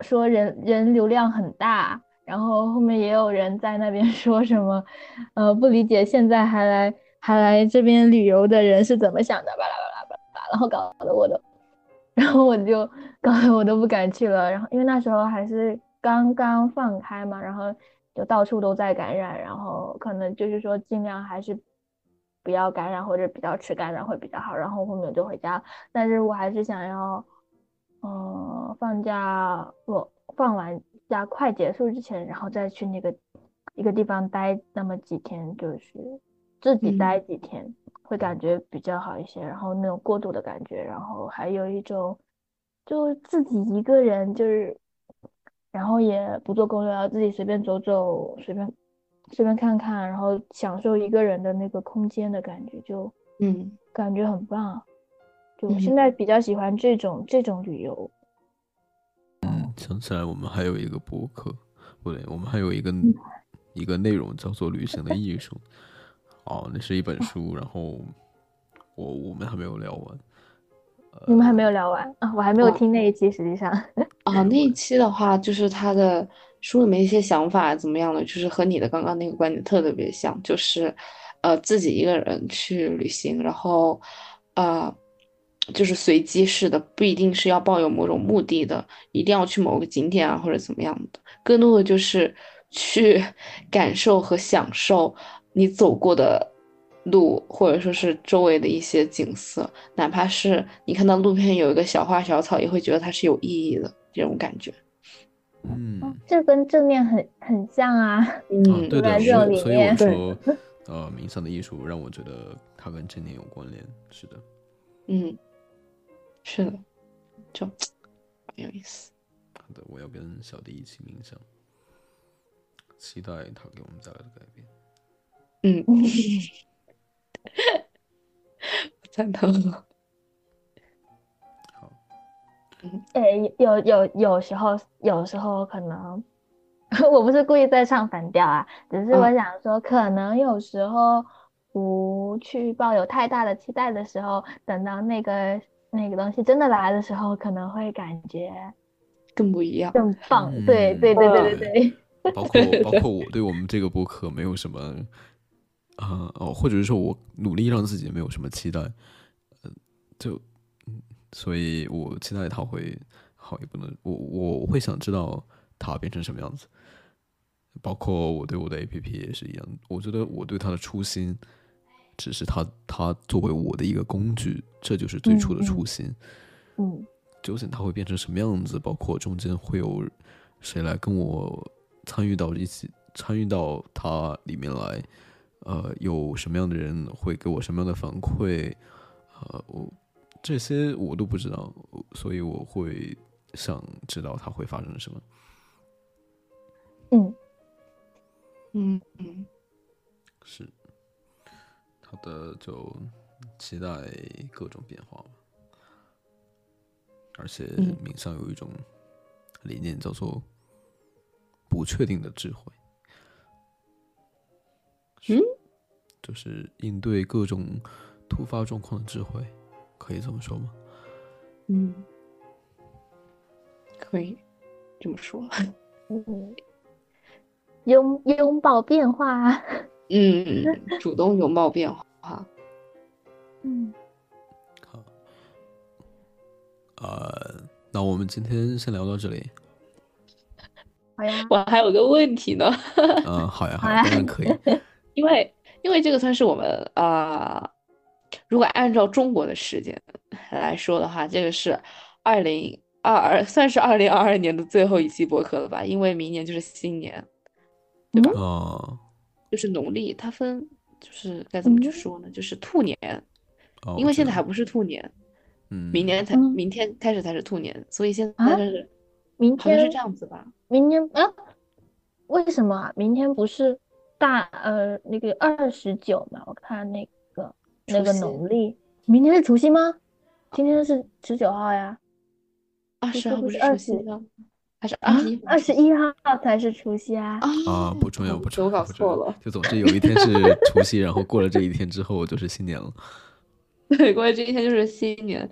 说人人流量很大。然后后面也有人在那边说什么，呃，不理解现在还来还来这边旅游的人是怎么想的，巴拉巴拉巴拉，然后搞得我都，然后我就搞得我都不敢去了。然后因为那时候还是刚刚放开嘛，然后就到处都在感染，然后可能就是说尽量还是不要感染或者比较迟感染会比较好。然后后面我就回家，但是我还是想要，呃，放假我放完假快结束之前，然后再去那个一个地方待那么几天，就是自己待几天，会感觉比较好一些。然后那种过渡的感觉，然后还有一种就自己一个人，就是然后也不做攻略，自己随便走走，随便随便看看，然后享受一个人的那个空间的感觉，就嗯感觉很棒。就嗯现在比较喜欢这种这种旅游。嗯，想起来我们还有一个博客，不对，我们还有一个嗯一个内容叫做《旅行的艺术》。哦，那是一本书，然后我我们还没有聊完。你们还没有聊完啊？我还没有听那一期，实际上。啊，那一期的话，就是他的书里面一些想法怎么样的，就是和你的刚刚那个观点特特别像，就是呃自己一个人去旅行，然后呃就是随机式的，不一定是要抱有某种目的的，一定要去某个景点啊或者怎么样的，更多的就是去感受和享受你走过的路，或者说是周围的一些景色，哪怕是你看到路边有一个小花小草，也会觉得它是有意义的这种感觉。嗯，哦这跟正念很很像啊。嗯啊，对所以我说，呃，冥想的艺术让我觉得它跟正念有关联。是的，嗯，是的，就很有意思。好的，我要跟小弟一起冥想，期待他给我们带来的改变。嗯，赞同。好，诶，有有有时候有时候可能，我不是故意在唱反调啊，只是我嗯想说，可能有时候不去抱有太大的期待的时候，等到那个那个东西真的来的时候，可能会感觉更不一样。更棒。对对对对对对。包括包括我对我们这个播客没有什么，啊、哦，或者是说我努力让自己没有什么期待，呃，就，嗯，所以我期待它会好，也不能，我我会想知道它变成什么样子。包括我对我的 A P P 也是一样，我觉得我对它的初心，只是它它作为我的一个工具，这就是最初的初心。嗯究竟它会变成什么样子，包括中间会有谁来跟我参与到一起，参与到它里面来，呃，有什么样的人会给我什么样的反馈，呃，我这些我都不知道，所以我会想知道它会发生什么。嗯，嗯嗯，是，好的，就期待各种变化吧。而且嗯冥想有一种理念叫做不确定的智慧。嗯，就是应对各种突发状况的智慧，可以这么说吗？嗯，可以这么说。嗯，拥拥抱变化啊。嗯，主动拥抱变化。嗯，好，呃，那我们今天先聊到这里。好呀。我还有个问题呢，嗯、好呀，好呀当然可以。因为因为这个算是我们啊、如果按照中国的时间来说的话，这个是二零二二，算是二零二二年的最后一期播客了吧？因为明年就是新年，对吧哦就是农历，它分就是该怎么去嗯说呢？就是兔年，哦，因为现在还不，是兔年，嗯，明年才嗯明天开始才是兔年，所以现啊在是明天是这样子吧？明天啊？为什么啊？明天不是大呃那个二十九嘛？我看那个那个农历，明天是除夕吗？今天是十九号呀。二十号不是除是二十夕吗？还是啊二十一？，二十一号才是除夕啊。啊，不重要，哦不重要，我搞不重要错了。就总之有一天是除夕，然后过了这一天之后就是新年了。对，过了这一天就是新年，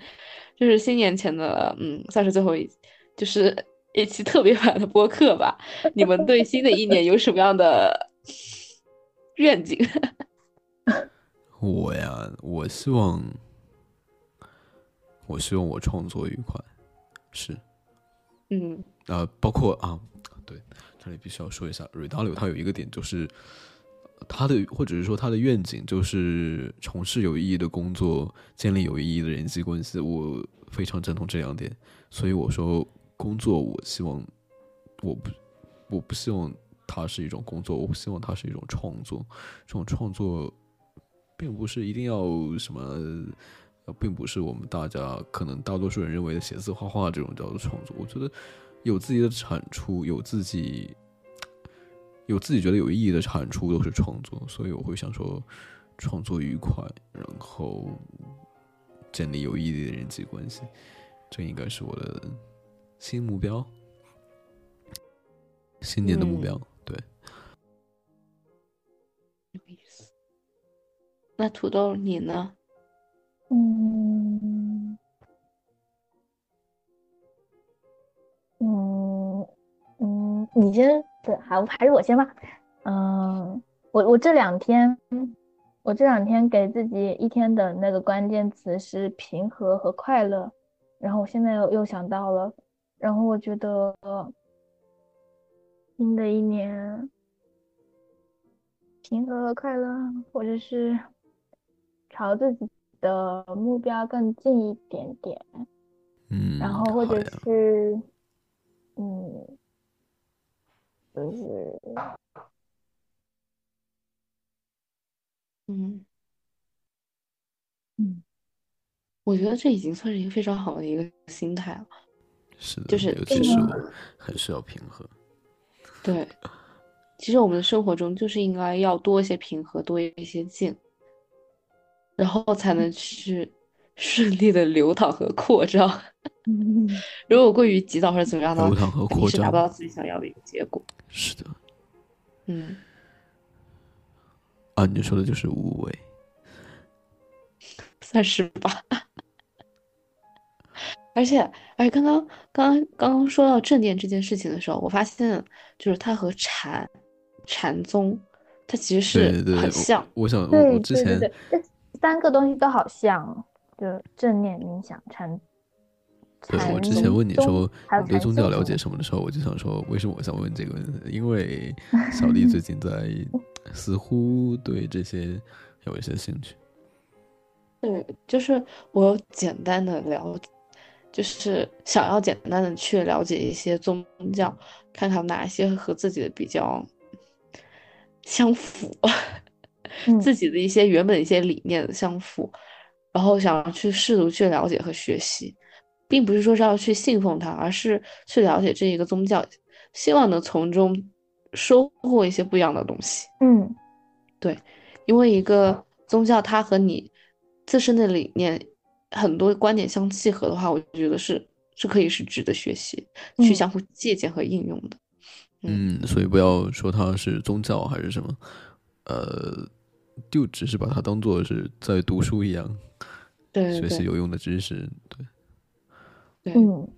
就是新年前的，嗯，算是最后一，就是一期特别版的播客吧。你们对新的一年有什么样的 愿景？我呀，我希望，我希望我创作愉快，是，嗯。呃，包括啊，对，这里必须要说一下，瑞达柳他有一个点就是，他的或者是说他的愿景就是从事有意义的工作，建立有意义的人际关系，我非常赞同这两点，所以我说工作，我希望，我不，我不希望它是一种工作，我不希望它是一种创作，这种创作。并不是一定要什么，并不是我们大家可能大多数人认为的写字画画这种叫做创作。我觉得有自己的产出，有自己有自己觉得有意义的产出都是创作。所以我会想说，创作愉快，然后建立有意义的人际关系，这应该是我的新目标，新年的目标。那土豆你呢？嗯嗯嗯，你先，对，还还是我先吧。嗯，我我这两天，我这两天给自己一天的那个关键词是平和和快乐，然后我现在又又想到了，然后我觉得新的一年平和和快乐，或者是朝自己的目标更近一点点，嗯，然后或者是，嗯，就是嗯嗯，我觉得这已经算是一个非常好的一个心态了。是的，就是尤其是很需要平和。对，其实我们的生活中就是应该要多一些平和，多一些静，然后才能去顺利的流淌和扩张。嗯 如果过于急躁或者怎么样的话，流淌和扩张是达不到自己想要的一个结果。是的，嗯，啊，你说的就是无为。算是吧。而且，而且刚刚刚刚刚刚说到正念这件事情的时候，我发现就是它和禅禅宗，它其实是对对对，我很像。我想，我我之前对对对，这三个东西都好像，就正念、冥想、禅。对我之前问你说对宗教了解什么的时候，我就想说，为什么我想问这个问题？因为 小丽最近在似乎对这些有一些兴趣。对，就是我有简单的了，就是想要简单的去了解一些宗教，看看哪一些和自己的比较相符，嗯自己的一些原本一些理念的相符，然后想要去试图去了解和学习，并不是说是要去信奉它，而是去了解这一个宗教，希望能从中收获一些不一样的东西。嗯。对因为一个宗教它和你自身的理念很多观点相契合的话，我觉得是是可以是值得学习、去嗯。相互借鉴和应用的。嗯，所以不要说它是宗教还是什么，呃，就只是把它当做是在读书一样，对对对。习有用的知识。对，对，嗯，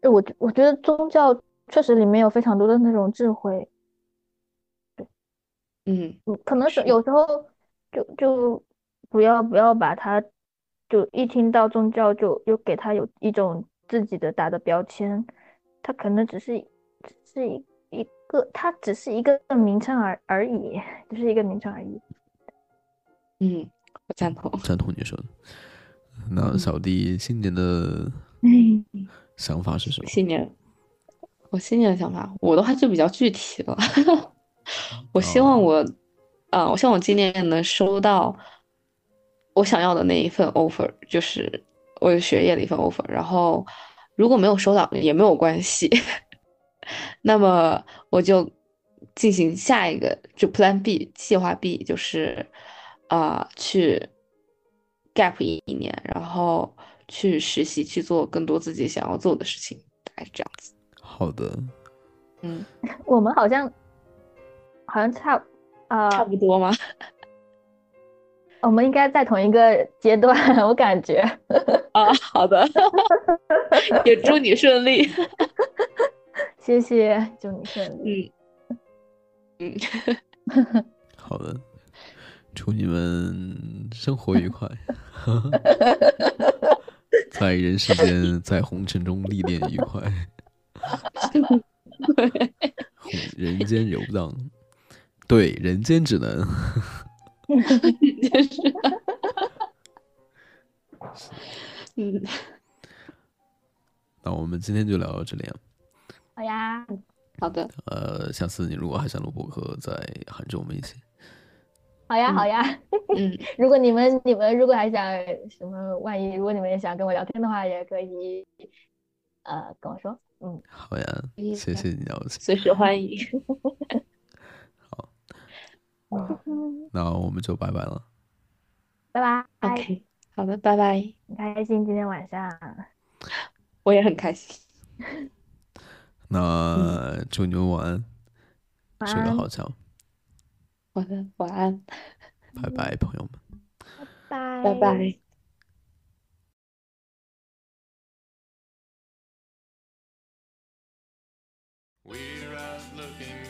对我我觉得宗教确实里面有非常多的那种智慧，嗯。嗯，可能是是。有时候就就不要不要把它就一听到宗教就又给他有一种自己的打的标签，它可能只是只是一一个，它只是一个名称而而已，只是一个名称而已。嗯，我赞同。赞同你说的。那小弟新年的 想法是什么？新年，我新年的想法，我的话就比较具体了。我希望我，啊、我希望我今年能收到我想要的那一份 offer，就是我有学业的一份 offer。然后如果没有收到也没有关系，那么我就进行下一个就 Plan B 计划 B，就是啊、去 gap 一一年，然后去实习，去做更多自己想要做的事情，大概是这样子。好的，嗯，我们好像好像差啊、差不多吗？我们应该在同一个阶段，我感觉。啊，好的，也祝你顺利。谢谢，祝你顺利。嗯嗯，好的，祝你们生活愉快，在人世间，在红尘中历练愉快，红人间游荡，对，人间只能。就是，嗯，那我们今天就聊到这里啊。好呀，好的，呃，下次你如果还想录播客，再喊着我们一起。好呀，嗯好呀。嗯，如果你们你们如果还想什么，万一如果你们也想跟我聊天的话，也可以呃跟我说。嗯，好呀，谢谢你邀请。随时欢迎。好那我们就拜拜了。拜拜。OK，好的，拜拜。很开心今天晚上。我也很开心。那祝你们晚安，晚安睡个好觉，好的，晚安，拜拜，朋友们。拜拜拜。We're out looking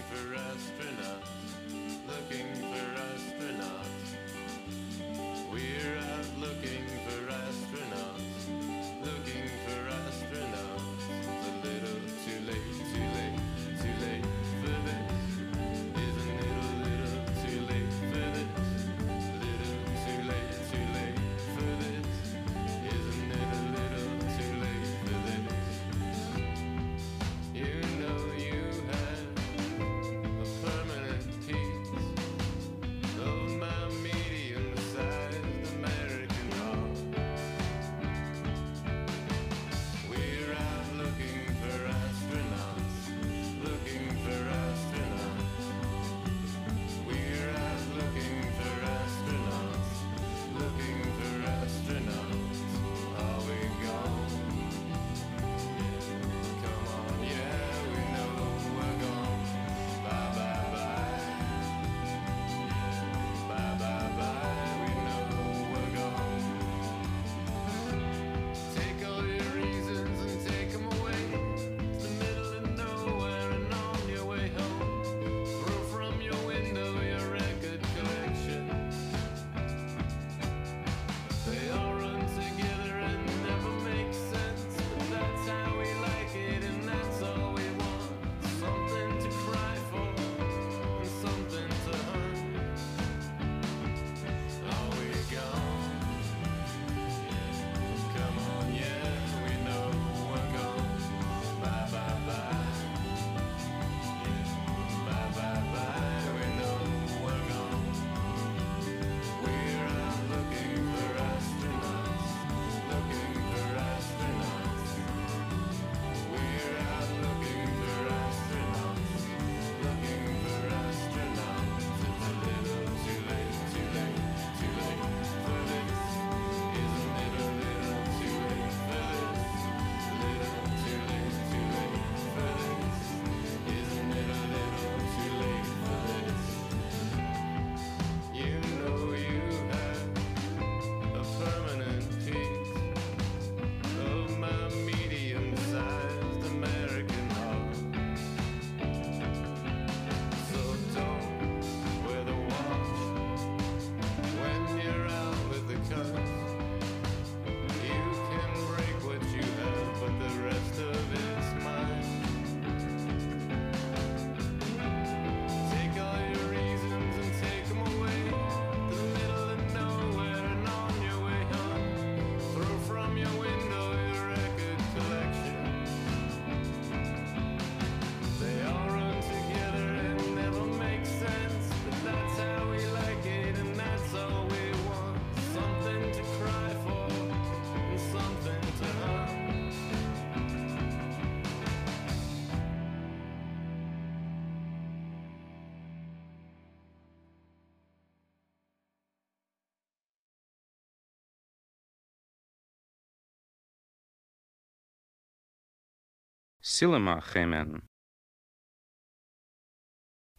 Silema gemen.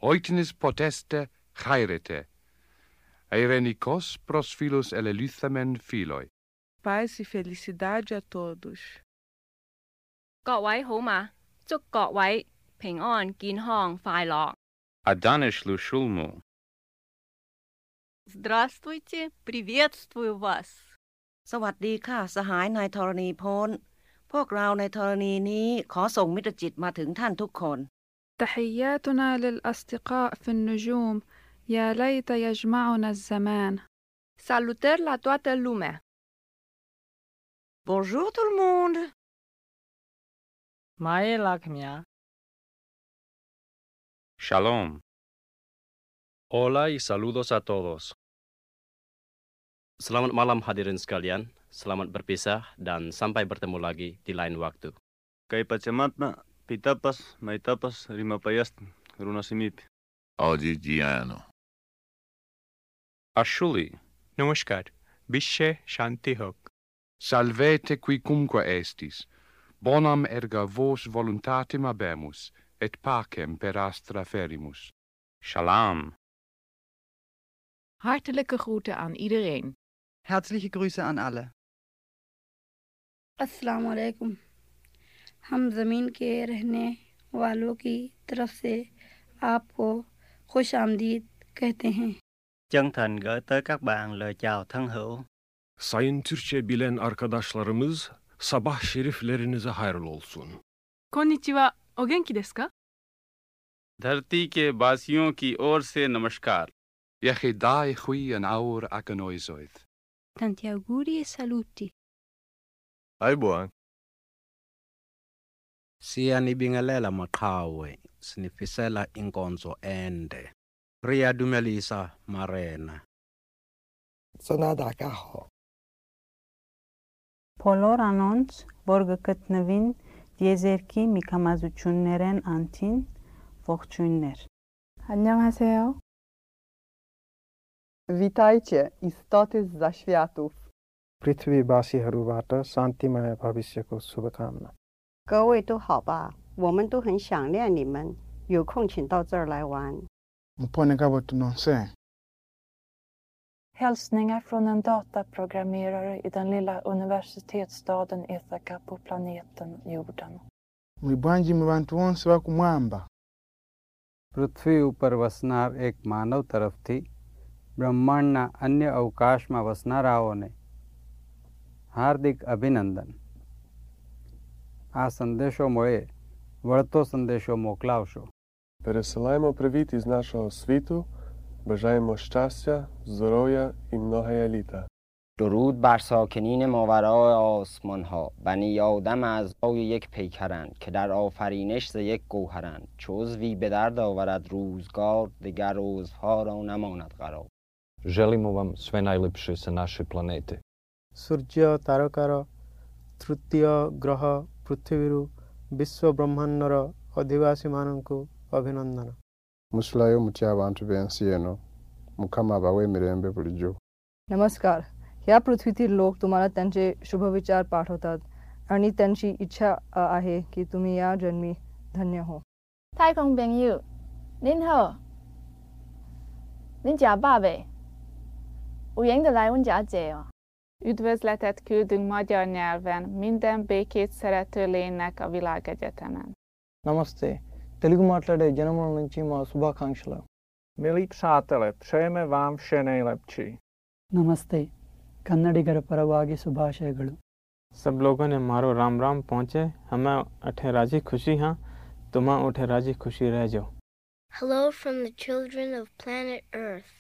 Oiknis poteste chairete. Eirenikos pros philos eleluthamen philoi. Paz e felicidade a todos. 各位好嘛，祝各位 平安健康快乐。 Adanish Lushulmu. Здравствуйте, приветствую вас. สวัสดีค่ะ สหายนายธรณีพล พวกเราในธรณีนี้ขอส่งมิตรจิตมาถึงท่านทุกคน تحياتنا للأصدقاء في النجوم يا ليت يجمعنا الزمان Salutări la toată lumea! Bonjour tout le monde! Mai! E Shalom! Hola y saludos a todos! Selamat malam hadirin sekalian. selamat berpisah dan sampai bertemu lagi di lain waktu. Kai pacematna, pitapas, maitapas, rimapayast, runasimip. Oggi diano. Ashuli, namaskar, bisce shanti hoc. Salvete quicumque estis, bonam erga vos voluntatem abemus, et pacem per astra ferimus. Shalom. Hartelijke groeten aan iedereen. Herzliche Grüße an alle. अस्सलाम हम ज़मीन के रहने वालों की तरफ़ से आपको खुश आमदीद कहते हैं Chân thành gửi tới các bạn lời chào thân hữu. Sayın Türkçe bilen arkadaşlarımız sabah şeriflerinize hayırlı olsun. Konnichiwa, o genki desu ka? धरती के वासियों की ओर से नमस्कार Yechidai hui an aur akanoizoid. Tanti auguri e saluti. Ai boa. Hayibo. Siyanibingelela maqhawe sinifisela inkonzo ende. Riyadumelisa Marena. 'Sona dakaho. Բոլոր անոնց, որ կգտնվին դիեզերքի միքամազություններեն antin, ողջույններ։ Annyeonghaseyo. Witajcie, istoty z zaświatów. पृथ्वीवासीहरूबाट शान्तिमय भविष्यको शुभकामना 各位都好吧？我们都很想念你们，有空请到这儿来玩。 Mpone kabot nonse. Hälsningar från en dataprogrammerare i den lilla universitetsstaden Ithaka på planeten jorden. Muli bwanji mu bantu bonse bakumwamba. પૃથ્વી ઉપર વસનાર એક માનવ તરફથી બ્રહ્માંડના અન્ય અવકાશમાં વસનારાઓને હાર્દિક અભિનંદન આ સંદેશો મળે વળતો સંદેશો મોકલાવશો Пересилаємо привіт із нашого світу, бажаємо щастя, здоров'я і многоя літа. درود بر ساکنین ماورای آسمان ها بنی آدم اعضای یک پیکرند که در آفرینش ز یک گوهرند چو عضوی به درد آورد روزگار دگر عضوها را نماند قرار Želimo vam sve najlepše sa naše planete. ସୂର୍ଯ୍ୟ ତାରକାର ତୃତୀୟ ଗ୍ରହ ପୃଥିବୀରୁ ବିଶ୍ୱ ବ୍ରହ୍ମାଣ୍ଡର ଅଧିବାସୀମାନଙ୍କୁ ଅଭିନନ୍ଦନ Musulayo mutya abantu b'ensi eno mukama abawe emirembe bulijjo नमस्कार ह्या पृथ्वीतील लोक तुम्हाला त्यांचे शुभविचार पाठवतात आणि त्यांची इच्छा अ, आहे की तुम्ही या जन्मी धन्य हो 太空朋友，您好，您食饱未？有闲就来阮遮坐哦。 Üdvözletet küldünk magyar nyelven minden békét szerető lénynek a világegyetemen. నమస్తే తెలుగు మాట్లాడే జనముల నుంచి మా శుభాకాంక్షలు Milí přátelé, přejeme vám vše nejlepší. ನಮಸ್ತೆ ಕನ್ನಡಿಗರ ಪರವಾಗಿ ಶುಭಾಶಯಗಳು सब लोगों ने मारो राम राम पहुँचे हमें अठे राजी खुशी हाँ तुम्हें उठे राजी खुशी रह जाओ Hello from the children of planet Earth.